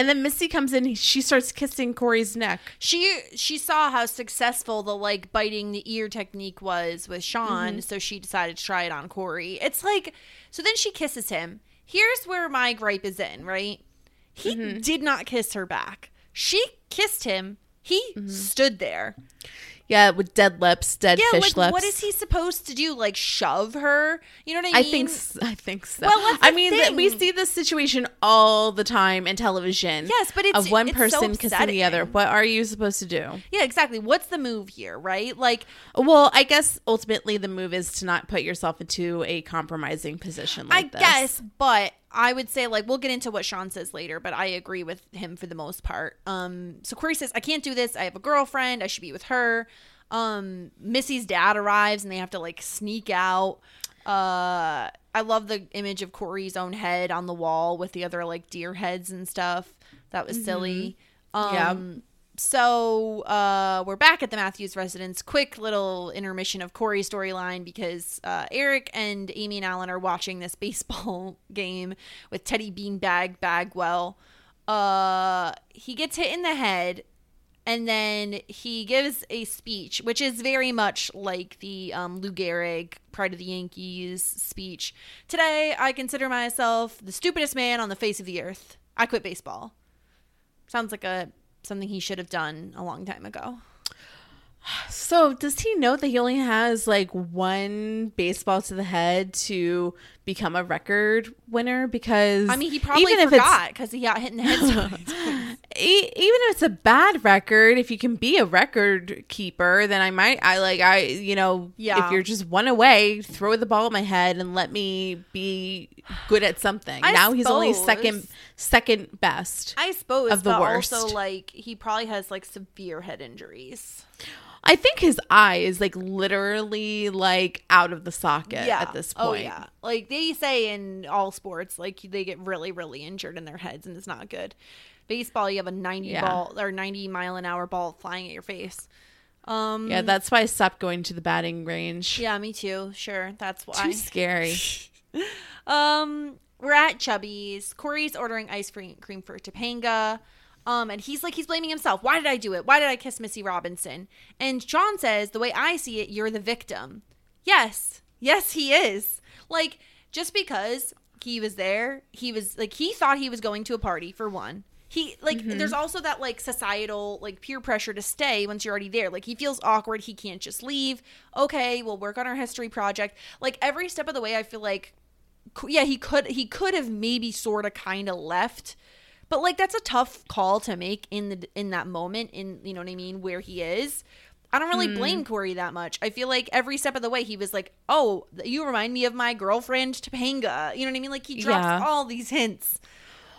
and then Missy comes in. She starts kissing Corey's neck. She she saw how successful the like biting the ear technique was with Shawn, mm-hmm. so she decided to try it on Corey. It's like so then she kisses him. Here's where my gripe is in, right? He mm-hmm. did not kiss her back. She kissed him. He mm-hmm. stood there. Yeah, with dead lips, dead Yeah, fish like lips. what is he supposed to do? Like shove her? You know what I mean? I think I think so. Well, I mean, th- we see this situation all the time in television. Yes, but it's- of one it's so person kissing the other. What are you supposed to do? Yeah, exactly. What's the move here, right? Like Well, I guess ultimately the move is to not put yourself into a compromising position like I this. guess, but I would say like we'll get into what Shawn says later, but I agree with him for the most part. Um, so Corey says, "I can't do this. I have a girlfriend. I should be with her." Um, Missy's dad arrives and they have to like sneak out. Uh, I love the image of Corey's own head on the wall with the other like deer heads and stuff. That was silly. Um, Yeah. So uh, we're back at the Matthews residence. Quick little intermission of Corey's storyline because uh, Eric and Amy and Alan are watching this [LAUGHS] baseball game with Teddy Beanbag Bagwell. Uh, he gets hit in the head, and then he gives a speech, which is very much like the um, Lou Gehrig Pride of the Yankees speech. Today, I consider myself the stupidest man on the face of the earth. I quit baseball. Sounds like a something he should have done a long time ago. So does he know that he only has like one baseball to the head to become a record winner? Because I mean, he probably even forgot because he got hit in the head. so [LAUGHS] many times. it's even if it's a bad record, if you can be a record keeper, then I might. I like I you know Yeah. If you're just one away, throw the ball at my head and let me be good at something. I now he's only second second best. I suppose, Of the but worst. also like he probably has like severe head injuries. I think his eye is like literally like out of the socket yeah. at this point. Oh yeah. Like they say in all sports, like they get really, really injured in their heads and it's not good. Baseball, you have a ninety Yeah. ball or ninety mile an hour ball flying at your face. Um Yeah, that's why I stopped going to the batting range. Yeah, me too. Sure. That's why. Too scary. [LAUGHS] [LAUGHS] Um, we're at Chubby's. Corey's ordering ice cream cream for Topanga. Um, and he's like, he's blaming himself. Why did I do it? Why did I kiss Missy Robinson? And John says, the way I see it, you're the victim. Yes. Yes, he is. Like, just because he was there, he was like, he thought he was going to a party for one. He like there's also that like societal like peer pressure to stay once you're already there. Like he feels awkward, he can't just leave. Okay, we'll work on our history project. Like every step of the way I feel like yeah, he could he could have maybe sort of kind of left. But like that's a tough call to make in the in that moment in you know what I mean where he is. I don't really blame Corey that much. I feel like every step of the way he was like, "Oh, you remind me of my girlfriend Topanga." You know what I mean? Like he drops Yeah. all these hints.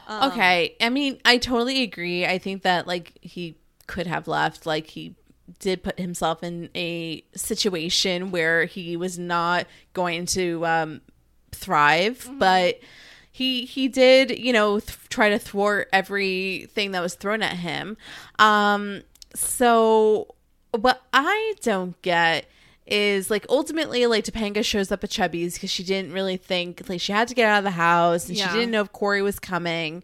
Um, okay. I mean, I totally agree. I think that like he could have left. Like he did put himself in a situation where he was not going to um, thrive, but he he did you know th- try to thwart everything that was thrown at him. Um, so what I don't get is like ultimately like Topanga shows up at Chubby's because she didn't really think like she had to get out of the house and Yeah. she didn't know if Corey was coming.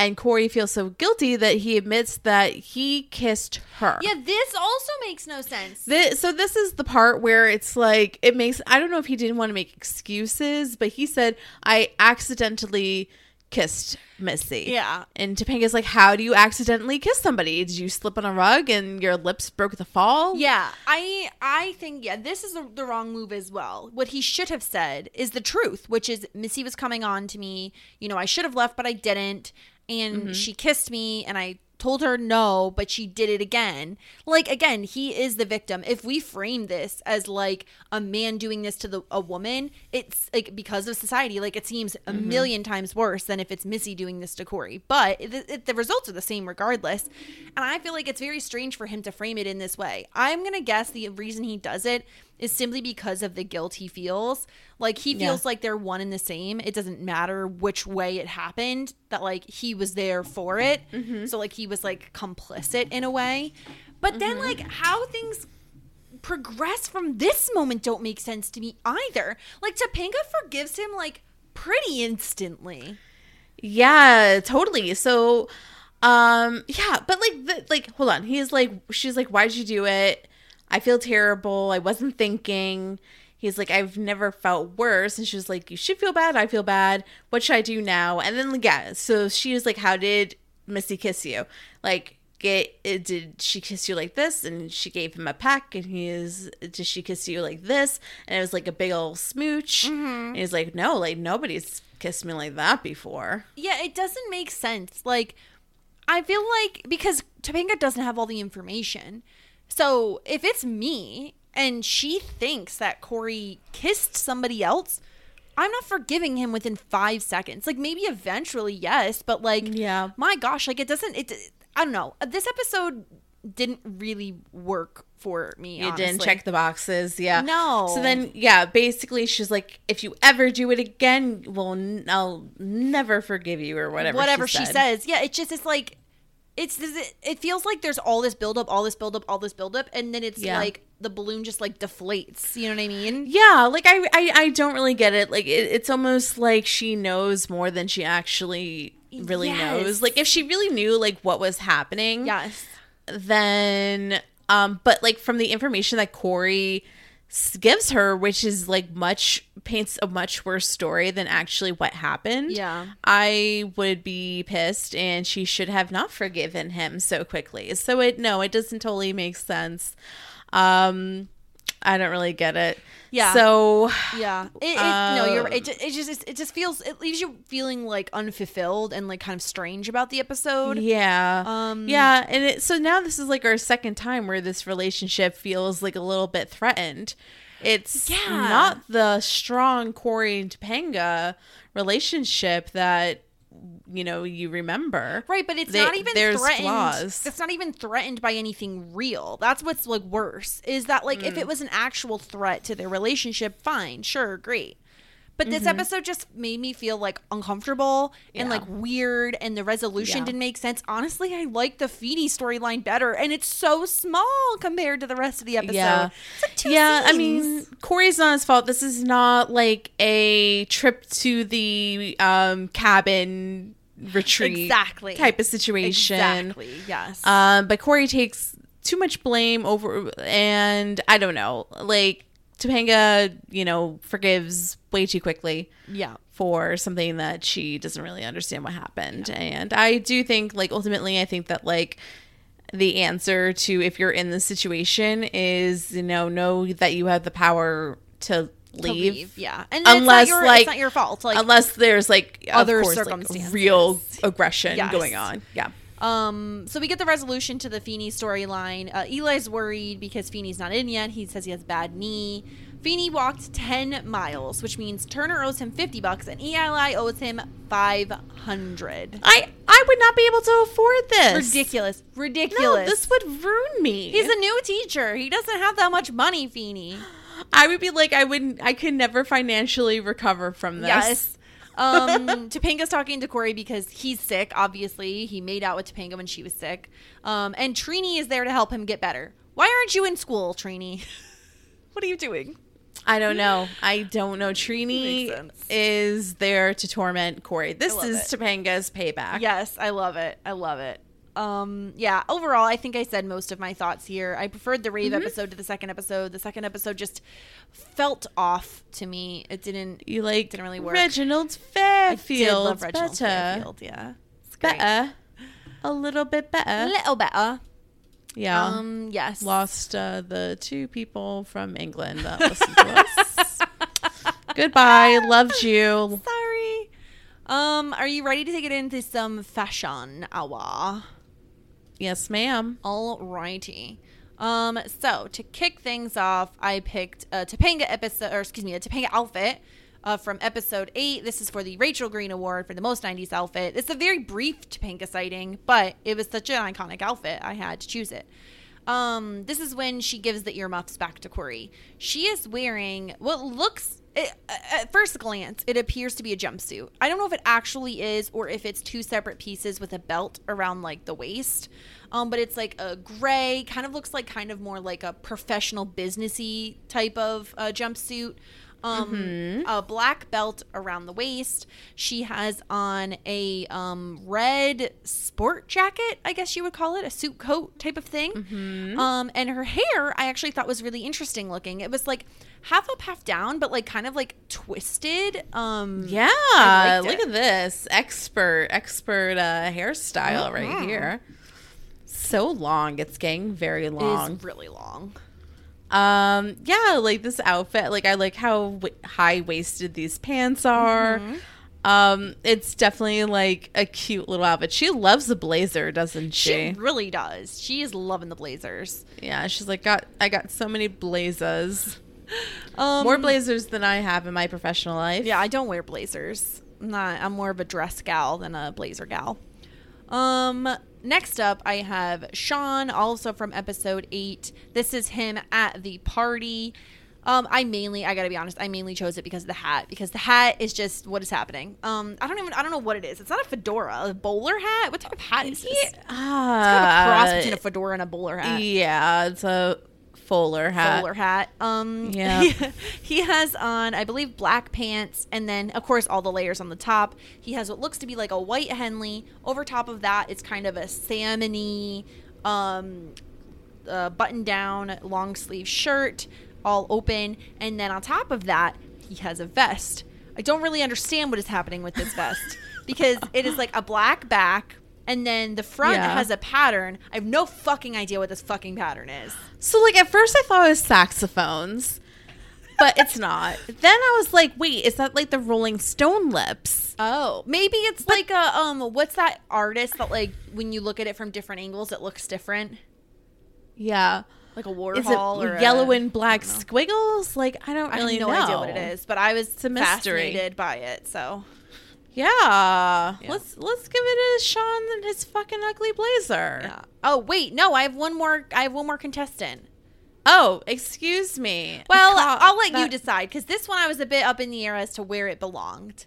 And Corey feels so guilty that he admits that he kissed her. Yeah, this also makes no sense. This, so this is the part where it's like it makes I don't know if he didn't want to make excuses, but he said I accidentally kissed Missy. Yeah. And Topanga's like, How do you accidentally kiss somebody? Did you slip on a rug and your lips broke the fall? Yeah, I I think yeah, this is the, the wrong move as well. What he should have said is the truth, which is Missy was coming on to me. You know, I should have left, but I didn't, and mm-hmm. she kissed me, and I told her no, but she did it again. Like again, he is the victim. If we frame this as like a man doing this to the a woman, it's like because of society, like it seems a mm-hmm. million times worse than if it's Missy doing this to Corey. But it, the results are the same regardless. And I feel like it's very strange for him to frame it in this way. I'm gonna guess the reason he does it is simply because of the guilt he feels. Like he feels like they're one and the same. It doesn't matter which way it happened. That like he was there for it. So like he was like complicit in a way. But then like how things progress from this moment don't make sense to me either. Like Topanga forgives him like pretty instantly. Yeah, totally. So, um, yeah, but like, the, like, hold on. He's like, she's like, why did you do it? I feel terrible. I wasn't thinking. He's like, I've never felt worse. And she was like, You should feel bad. I feel bad. What should I do now? And then, yeah, so she was like, How did Missy kiss you? Like, get uh, did she kiss you like this? And she gave him a peck. And he is, did she kiss you like this? And it was like a big old smooch. Mm-hmm. And he's like, No, like, nobody's kissed me like that before. Yeah, it doesn't make sense. Like, I feel like because Topanga doesn't have all the information. So if it's me and she thinks that Corey kissed somebody else, I'm not forgiving him within five seconds. Like maybe eventually, yes, but like, Yeah. my gosh, like it doesn't. It I don't know. Uh, this episode didn't really work for me. You didn't check the boxes, yeah. No. So then, yeah, basically, she's like, "If you ever do it again, well, n- I'll never forgive you," or whatever. whatever she, said. says. Yeah, it just it's like it's it, it feels like there's all this buildup, all this buildup, all this buildup, and then it's Yeah. like the balloon just like deflates. You know what I mean? Yeah, like I, I, I don't really get it. Like it, it's almost like she knows more than she actually really Yes. knows. Like if she really knew like what was happening, Yes. then um but like from the information that Corey gives her which is like much paints a much worse story than actually what happened. Yeah. i would be pissed and she should have not forgiven him so quickly. So it no it doesn't totally make sense. Um i don't really get it Yeah. so Yeah. It, it, no, you're. It, Um, it just it just feels it leaves you feeling like unfulfilled and like kind of strange about the episode. Yeah. Um, yeah. And it, so now this is like our second time where this relationship feels like a little bit threatened. It's Yeah. not the strong Corey and Topanga relationship that, you know, you remember. Right, but it's They- not even there's threatened. flaws. It's not even threatened by anything real. That's what's like worse. Is that like Mm. if it was an actual threat to their relationship, fine, sure, great. But this Mm-hmm. episode just made me feel like uncomfortable and like weird, and the resolution Yeah. didn't make sense. Honestly, I like the Feeny storyline better, and it's so small compared to the rest of the episode. Yeah. It's like yeah, I mean, Corey's not his fault. This is not like a trip to the um cabin retreat Exactly. type of situation. exactly. Yes. Um, but Corey takes too much blame over, and I don't know, like Topanga, you know, forgives way too quickly yeah. for something that she doesn't really understand what happened. And I do think, like, ultimately, I think that, like, the answer to if you're in this situation is, you know, know that you have the power to To leave. Yeah. And Unless, it's not your, like, it's not your fault. Like unless there's like other course, like, circumstances. real aggression Yes. going on. Yeah. Um, so we get the resolution to the Feeny storyline. Uh, Eli's worried because Feeny's not in yet. He says he has bad knee. Feeny walked 10 miles, which means Turner owes him 50 bucks and Eli owes him 500. I I would not be able to afford this. Ridiculous. Ridiculous. No, Ridiculous. this would ruin me. He's a new teacher. He doesn't have that much money, Feeny. [GASPS] I would be like I wouldn't I could never financially recover from this. Yes. Um, Topanga's talking to Corey because he's sick. Obviously, he made out with Topanga when she was sick. Um, and Trini is there to help him get better. Why aren't you in school, Trini? [LAUGHS] what are you doing? I don't know. I don't know. Trini is there to torment Corey. This is it. Topanga's payback. Yes, I love it. I love it. Um, yeah, overall, I think I said most of my thoughts here. I preferred the rave episode to the second episode. The second episode just felt off to me. It didn't. You like Didn't really work. Reginald Fairfield. I did love Reginald better. Fairfield. Yeah, it's. Better. A little bit better. A little better. Yeah. Um, yes. Lost uh, the two people from England that listened to us. [LAUGHS] Goodbye. [LAUGHS] Loved you. Sorry. Um, are you ready to get into some fashion hour? Yes, ma'am. Alrighty. Um, so to kick things off, I picked a Topanga episode, or excuse me, a Topanga outfit uh, from episode eight. This is for the Rachel Green Award for the most 90s outfit. It's a very brief Topanga sighting, but it was such an iconic outfit, I had to choose it. Um, this is when she gives the earmuffs back to Corey. She is wearing what looks, it, at first glance, it appears to be a jumpsuit. I don't know if it actually is or if it's two separate pieces with a belt around like the waist. Um, but it's like a gray, kind of looks like kind of more like a professional businessy type of uh, jumpsuit. Um, a black belt around the waist. She has on a um, red sport jacket, I guess you would call it, a suit coat type of thing. Um, and her hair, I actually thought was really interesting looking. It was like half up, half down, but like kind of like twisted. Um, Yeah. Look it. at this. Expert, expert uh, hairstyle right here. So long. It's getting very long. is really long. Um, yeah, like this outfit, like I like how w- high waisted these pants are. Mm-hmm. Um, it's definitely like a cute little outfit. She loves the blazer, doesn't she? She really does. She is loving the blazers. yeah, she's like got I got so many blazers. [LAUGHS] Um, More blazers than I have in my professional life. Yeah, I don't wear blazers. I'm not. I'm more of a dress gal than a blazer gal. Um, next up, I have Shawn, also from episode eight. This is him at the party. Um, I mainly, I gotta be honest, I mainly chose it because of the hat. Because the hat is just what is happening. Um, I don't even, I don't know what it is. It's not a fedora, a bowler hat. What type of hat is this? It's kind of a cross between a fedora and a bowler hat. yeah, it's a Fuller hat. hat. Um, Yeah. [LAUGHS] he, he has on, I believe, black pants, and then of course all the layers on the top. He has what looks to be like a white Henley. Over top of that, it's kind of a salmony, um, uh, button down long sleeve shirt, all open, and then on top of that, he has a vest. I don't really understand what is happening with this vest [LAUGHS] because it is like a black back. And then the front Yeah. has a pattern. I have no fucking idea what this fucking pattern is. So like at first I thought it was saxophones, but it's not. then I was like, wait, is that like the Rolling Stone lips? Oh, maybe it's like a um. What's that artist that like when you look at it from different angles, it looks different, Yeah. like a Warhol Is it or a- yellow and black squiggles? Like I don't I really have no know. idea what it is, but I was fascinated by it. So Yeah. Let's let's give it to Shawn and his fucking ugly blazer. yeah. Oh wait, no, I have one more. I have one more contestant. Oh, excuse me. Well, Ca- I'll let you decide because this one I was a bit up in the air as to where it belonged.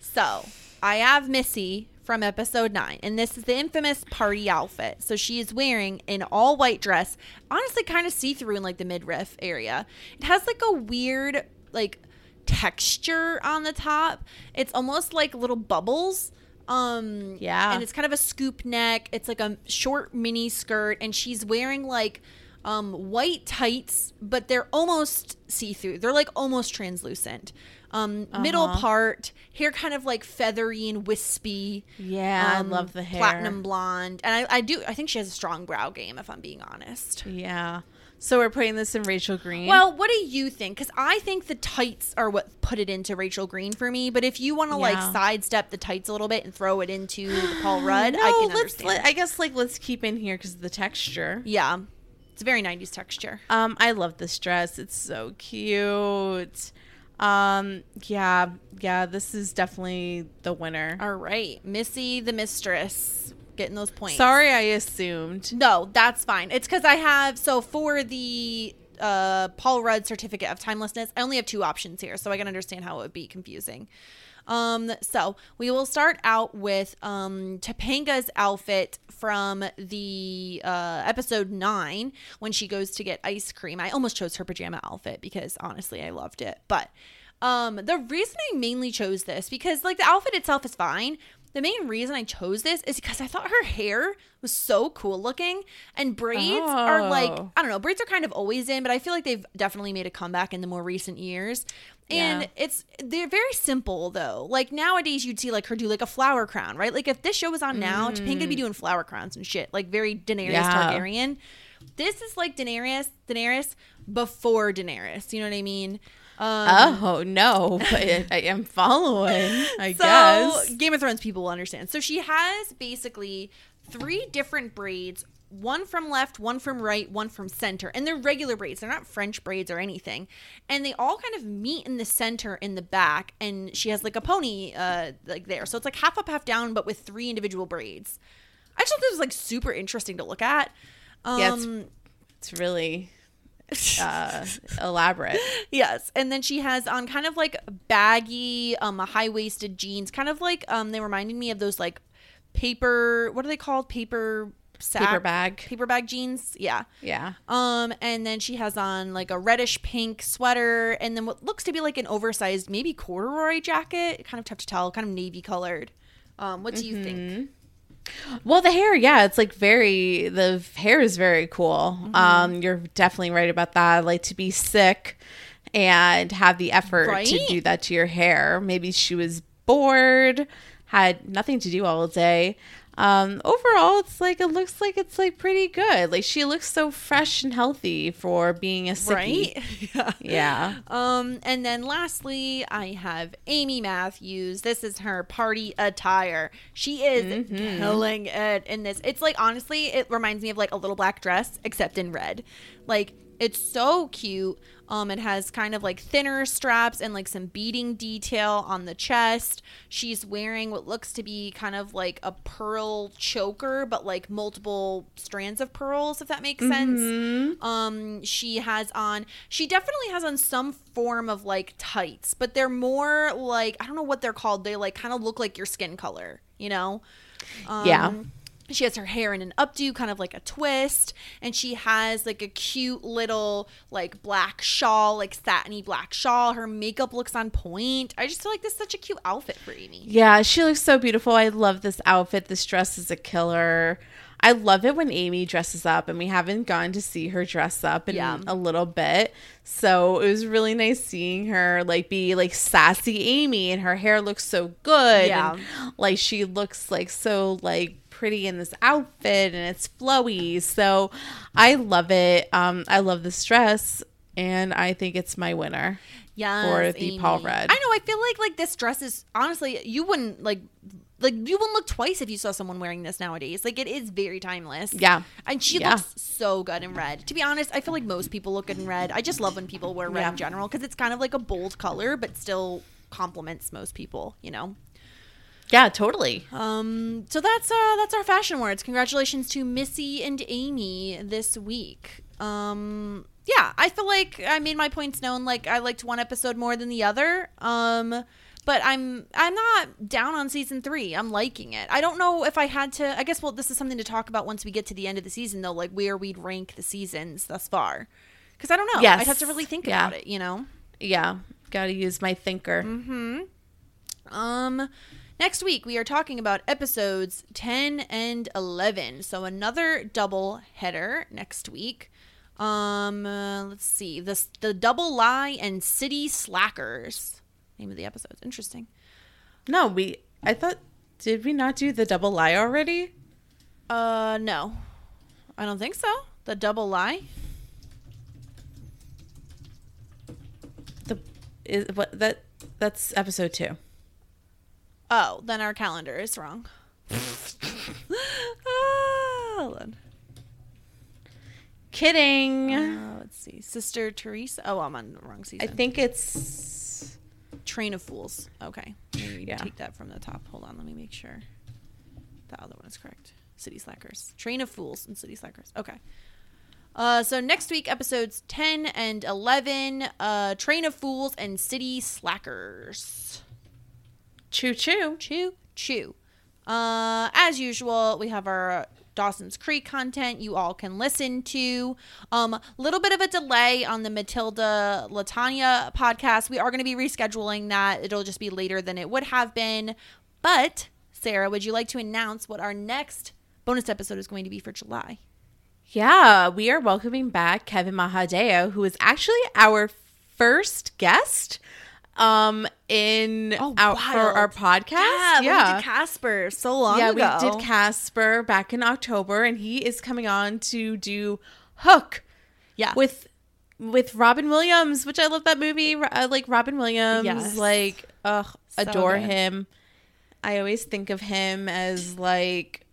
So I have Missy from episode nine, and this is the infamous party outfit. So she is wearing an all white dress, honestly, kind of see through in like the midriff area. It has like a weird, like, texture on the top. It's almost like little bubbles. Um, Yeah. and it's kind of a scoop neck. It's like a short mini skirt, and she's wearing like um, white tights, but they're almost see through. They're like almost translucent. Um, Middle part, hair kind of like feathery and wispy. Yeah, I um, love the hair. Platinum blonde, and I, I do. I think she has a strong brow game, if I'm being honest. Yeah. So we're putting this in Rachel Green. Well, what do you think? Because I think the tights are what put it into Rachel Green for me. But if you want to like sidestep the tights a little bit and throw it into Paul [GASPS] Rudd, no, I can let's. understand. Let, I guess like let's keep in here because of the texture. yeah, It's a very 90s texture. Um, I love this dress. It's so cute. Um, yeah, yeah, this is definitely the winner. All right. Missy the mistress getting those points. Sorry, I assumed. No, that's fine. It's because I have so for the uh Paul Rudd certificate of timelessness, I only have two options here, so I can understand how it would be confusing. Um, so we will start out with um Topanga's outfit from the uh episode nine when she goes to get ice cream. I almost chose her pajama outfit because honestly I loved it. But um the reason I mainly chose this because like the outfit itself is fine. The main reason I chose this is because I thought her hair was so cool looking and braids are like Oh. I don't know, braids are kind of always in, but I feel like they've definitely made a comeback in the more recent years. And Yeah. it's they're very simple though. Like nowadays you'd see like her do like a flower crown, right? Like if this show was on now, Topanga would be doing flower crowns and shit, like very Daenerys Mm. Yeah. Targaryen. This is like Daenerys, Daenerys before Daenerys. You know what I mean? Um, Oh no, but I, I am following. I so guess. Game of Thrones people will understand. So she has basically three different braids. One from left, one from right, one from center. And they're regular braids. They're not French braids or anything. And they all kind of meet in the center in the back. And she has like a pony uh like there. So it's like half up, half down, but with three individual braids. I just thought this was like super interesting to look at. Um, Yeah, it's- It's really [LAUGHS] uh, elaborate. Yes, and then she has on kind of like baggy, um, high waisted jeans, kind of like um, they reminded me of those like paper. What are they called? Paper sack, Paper bag. paper bag jeans. Yeah. Yeah. Um, and then she has on like a reddish pink sweater, and then what looks to be like an oversized, maybe corduroy jacket. Kind of tough to tell. Kind of navy colored. Um, what do you think? Well, the hair, yeah, it's like very the hair is very cool. Mm-hmm. Um, you're definitely right about that. Like to be sick and have the effort to do that to your hair. Maybe she was bored, had nothing to do all day. Um, overall, it's like it looks like it's like pretty good. Like she looks so fresh and healthy for being a sickie. Right? [LAUGHS] yeah. Yeah. Um, and then lastly, I have Amy Matthews. This is her party attire. She is Mm-hmm. killing it in this. It's like honestly, it reminds me of like a little black dress, except in red. Like it's so cute. Um, it has kind of like thinner straps and like some beading detail on the chest. She's wearing what looks to be kind of like a pearl choker, but like multiple strands of pearls, if that makes sense. Um, she has on, she definitely has on some form of like tights, but they're more like, I don't know what they're called. They like kind of look like your skin color, you know? Um, Yeah. She has her hair in an updo, kind of like a twist, and she has like a cute little like black shawl, like satiny black shawl. Her makeup looks on point. I just feel like this is such a cute outfit for Amy. Yeah, she looks so beautiful. I love this outfit. This dress is a killer. I love it when Amy dresses up, and we haven't gone to see her dress up in Yeah. a little bit. So it was really nice seeing her like be like sassy Amy, and her hair looks so good. Yeah. and, like she looks like so like pretty in this outfit, and it's flowy. So I love it. Um, I love this dress, and I think it's my winner. Yeah, For the Paul Rudd. I know. I feel like like this dress is honestly you wouldn't like like you wouldn't look twice if you saw someone wearing this nowadays. Like it is very timeless. Yeah. and she Yeah. looks so good in red. To be honest, I feel like most people look good in red. I just love when people wear red Yeah. in general because it's kind of like a bold color, but still complements most people. You know. Yeah, totally. Um, so that's uh that's our fashion words. Congratulations to Missy and Amy this week. Um yeah, I feel like I made my points known. Like I liked one episode more than the other. Um but I'm I'm not down on season three. I'm liking it. I don't know if I had to I guess well this is something to talk about once we get to the end of the season though, like where we'd rank the seasons thus far. Because I don't know. Yes. I'd have to really think Yeah. about it, you know? Yeah, got to use my thinker. Hmm. Um, next week we are talking about episodes 10 and 11. So another double header next week. Um, uh, let's see. This the double lie and city slackers. Name of the episodes. Interesting. No, we. I thought. Did we not do the double lie already? Uh, no. I don't think so. The double lie. The is what that that's episode two. Oh, then our calendar is wrong. [LAUGHS] Ah, hold on. Kidding. Uh, let's see. Sister Teresa. Oh, I'm on the wrong season. I think it's Train of Fools. Okay. Yeah. take that from the top. Hold on. Let me make sure the other one is correct. City Slackers. Train of Fools and City Slackers. Okay. Uh, so next week, episodes 10 and 11, uh, Train of Fools and City Slackers. Choo choo. Choo choo. Uh, as usual, we have our Dawson's Creek content you all can listen to. Um, little bit of a delay on the Matilda Latanya podcast. We are going to be rescheduling that. It'll just be later than it would have been. But Sarah, would you like to announce what our next bonus episode is going to be for July? Yeah, we are welcoming back Kevin Mahadeo, who is actually our first guest um in Oh, our, for our podcast. Yeah, yeah. we did Casper so long yeah, ago. we did Casper back in October, and he is coming on to do Hook yeah with with Robin Williams, which I love that movie. I like Robin Williams. Yes. Like, ugh, So adore good. him. I always think of him as like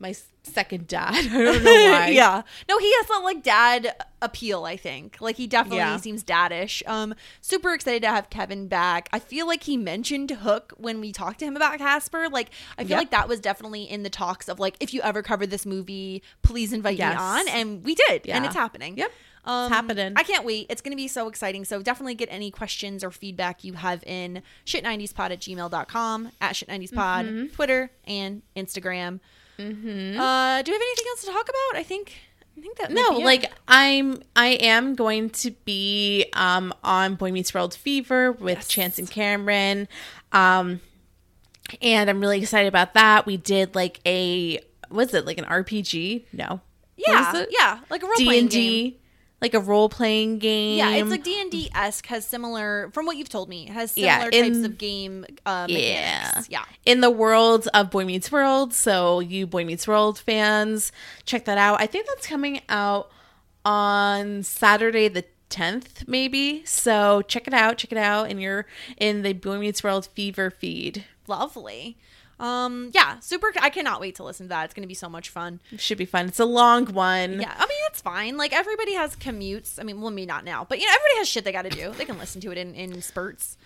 my second dad. [LAUGHS] I don't know why. [LAUGHS] yeah. No, he has that like dad appeal, I think. Like he definitely Yeah. seems daddish. Um super excited to have Kevin back. I feel like he mentioned Hook when we talked to him about Casper. Like I feel Yep. like that was definitely in the talks of like if you ever cover this movie, please invite Yes. me on and we did. And it's happening. Yep. Um, happening. I can't wait. It's going to be so exciting. So definitely get any questions or feedback you have in shit90spod at gmail.com, at shit90spod, Mm-hmm. Twitter, and Instagram. Mm-hmm. Uh, do we have anything else to talk about? I think I think that No, it. like I'm I am going to be um on Boy Meets World Fever with Chance and Cameron. Um and I'm really excited about that. We did like a was it like an RPG? No. yeah, yeah, like a role D playing and. D. Like a role playing game. Yeah, it's like D and D esque. Has similar, from what you've told me, has similar Yeah, types of game. Uh, Yeah. yeah. In the world of Boy Meets World. So, you Boy Meets World fans, check that out. I think that's coming out on Saturday the 10th, maybe. So, check it out. Check it out. And you're in the Boy Meets World Fever feed. Lovely. Um, yeah, super. I cannot wait to listen to that. It's gonna be so much fun. Should be fun. It's a long one. Yeah, I mean it's fine. Like everybody has commutes. I mean, well, me not now, but you know, everybody has shit they got to do. They can listen to it in in spurts.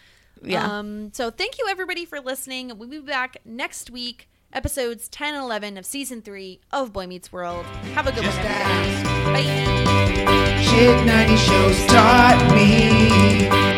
Yeah. Um. So thank you everybody for listening. We'll be back next week. Episodes 10 and 11 of season 3 of Boy Meets World. Have a good Just one. Bye. Shit 90 shows taught me.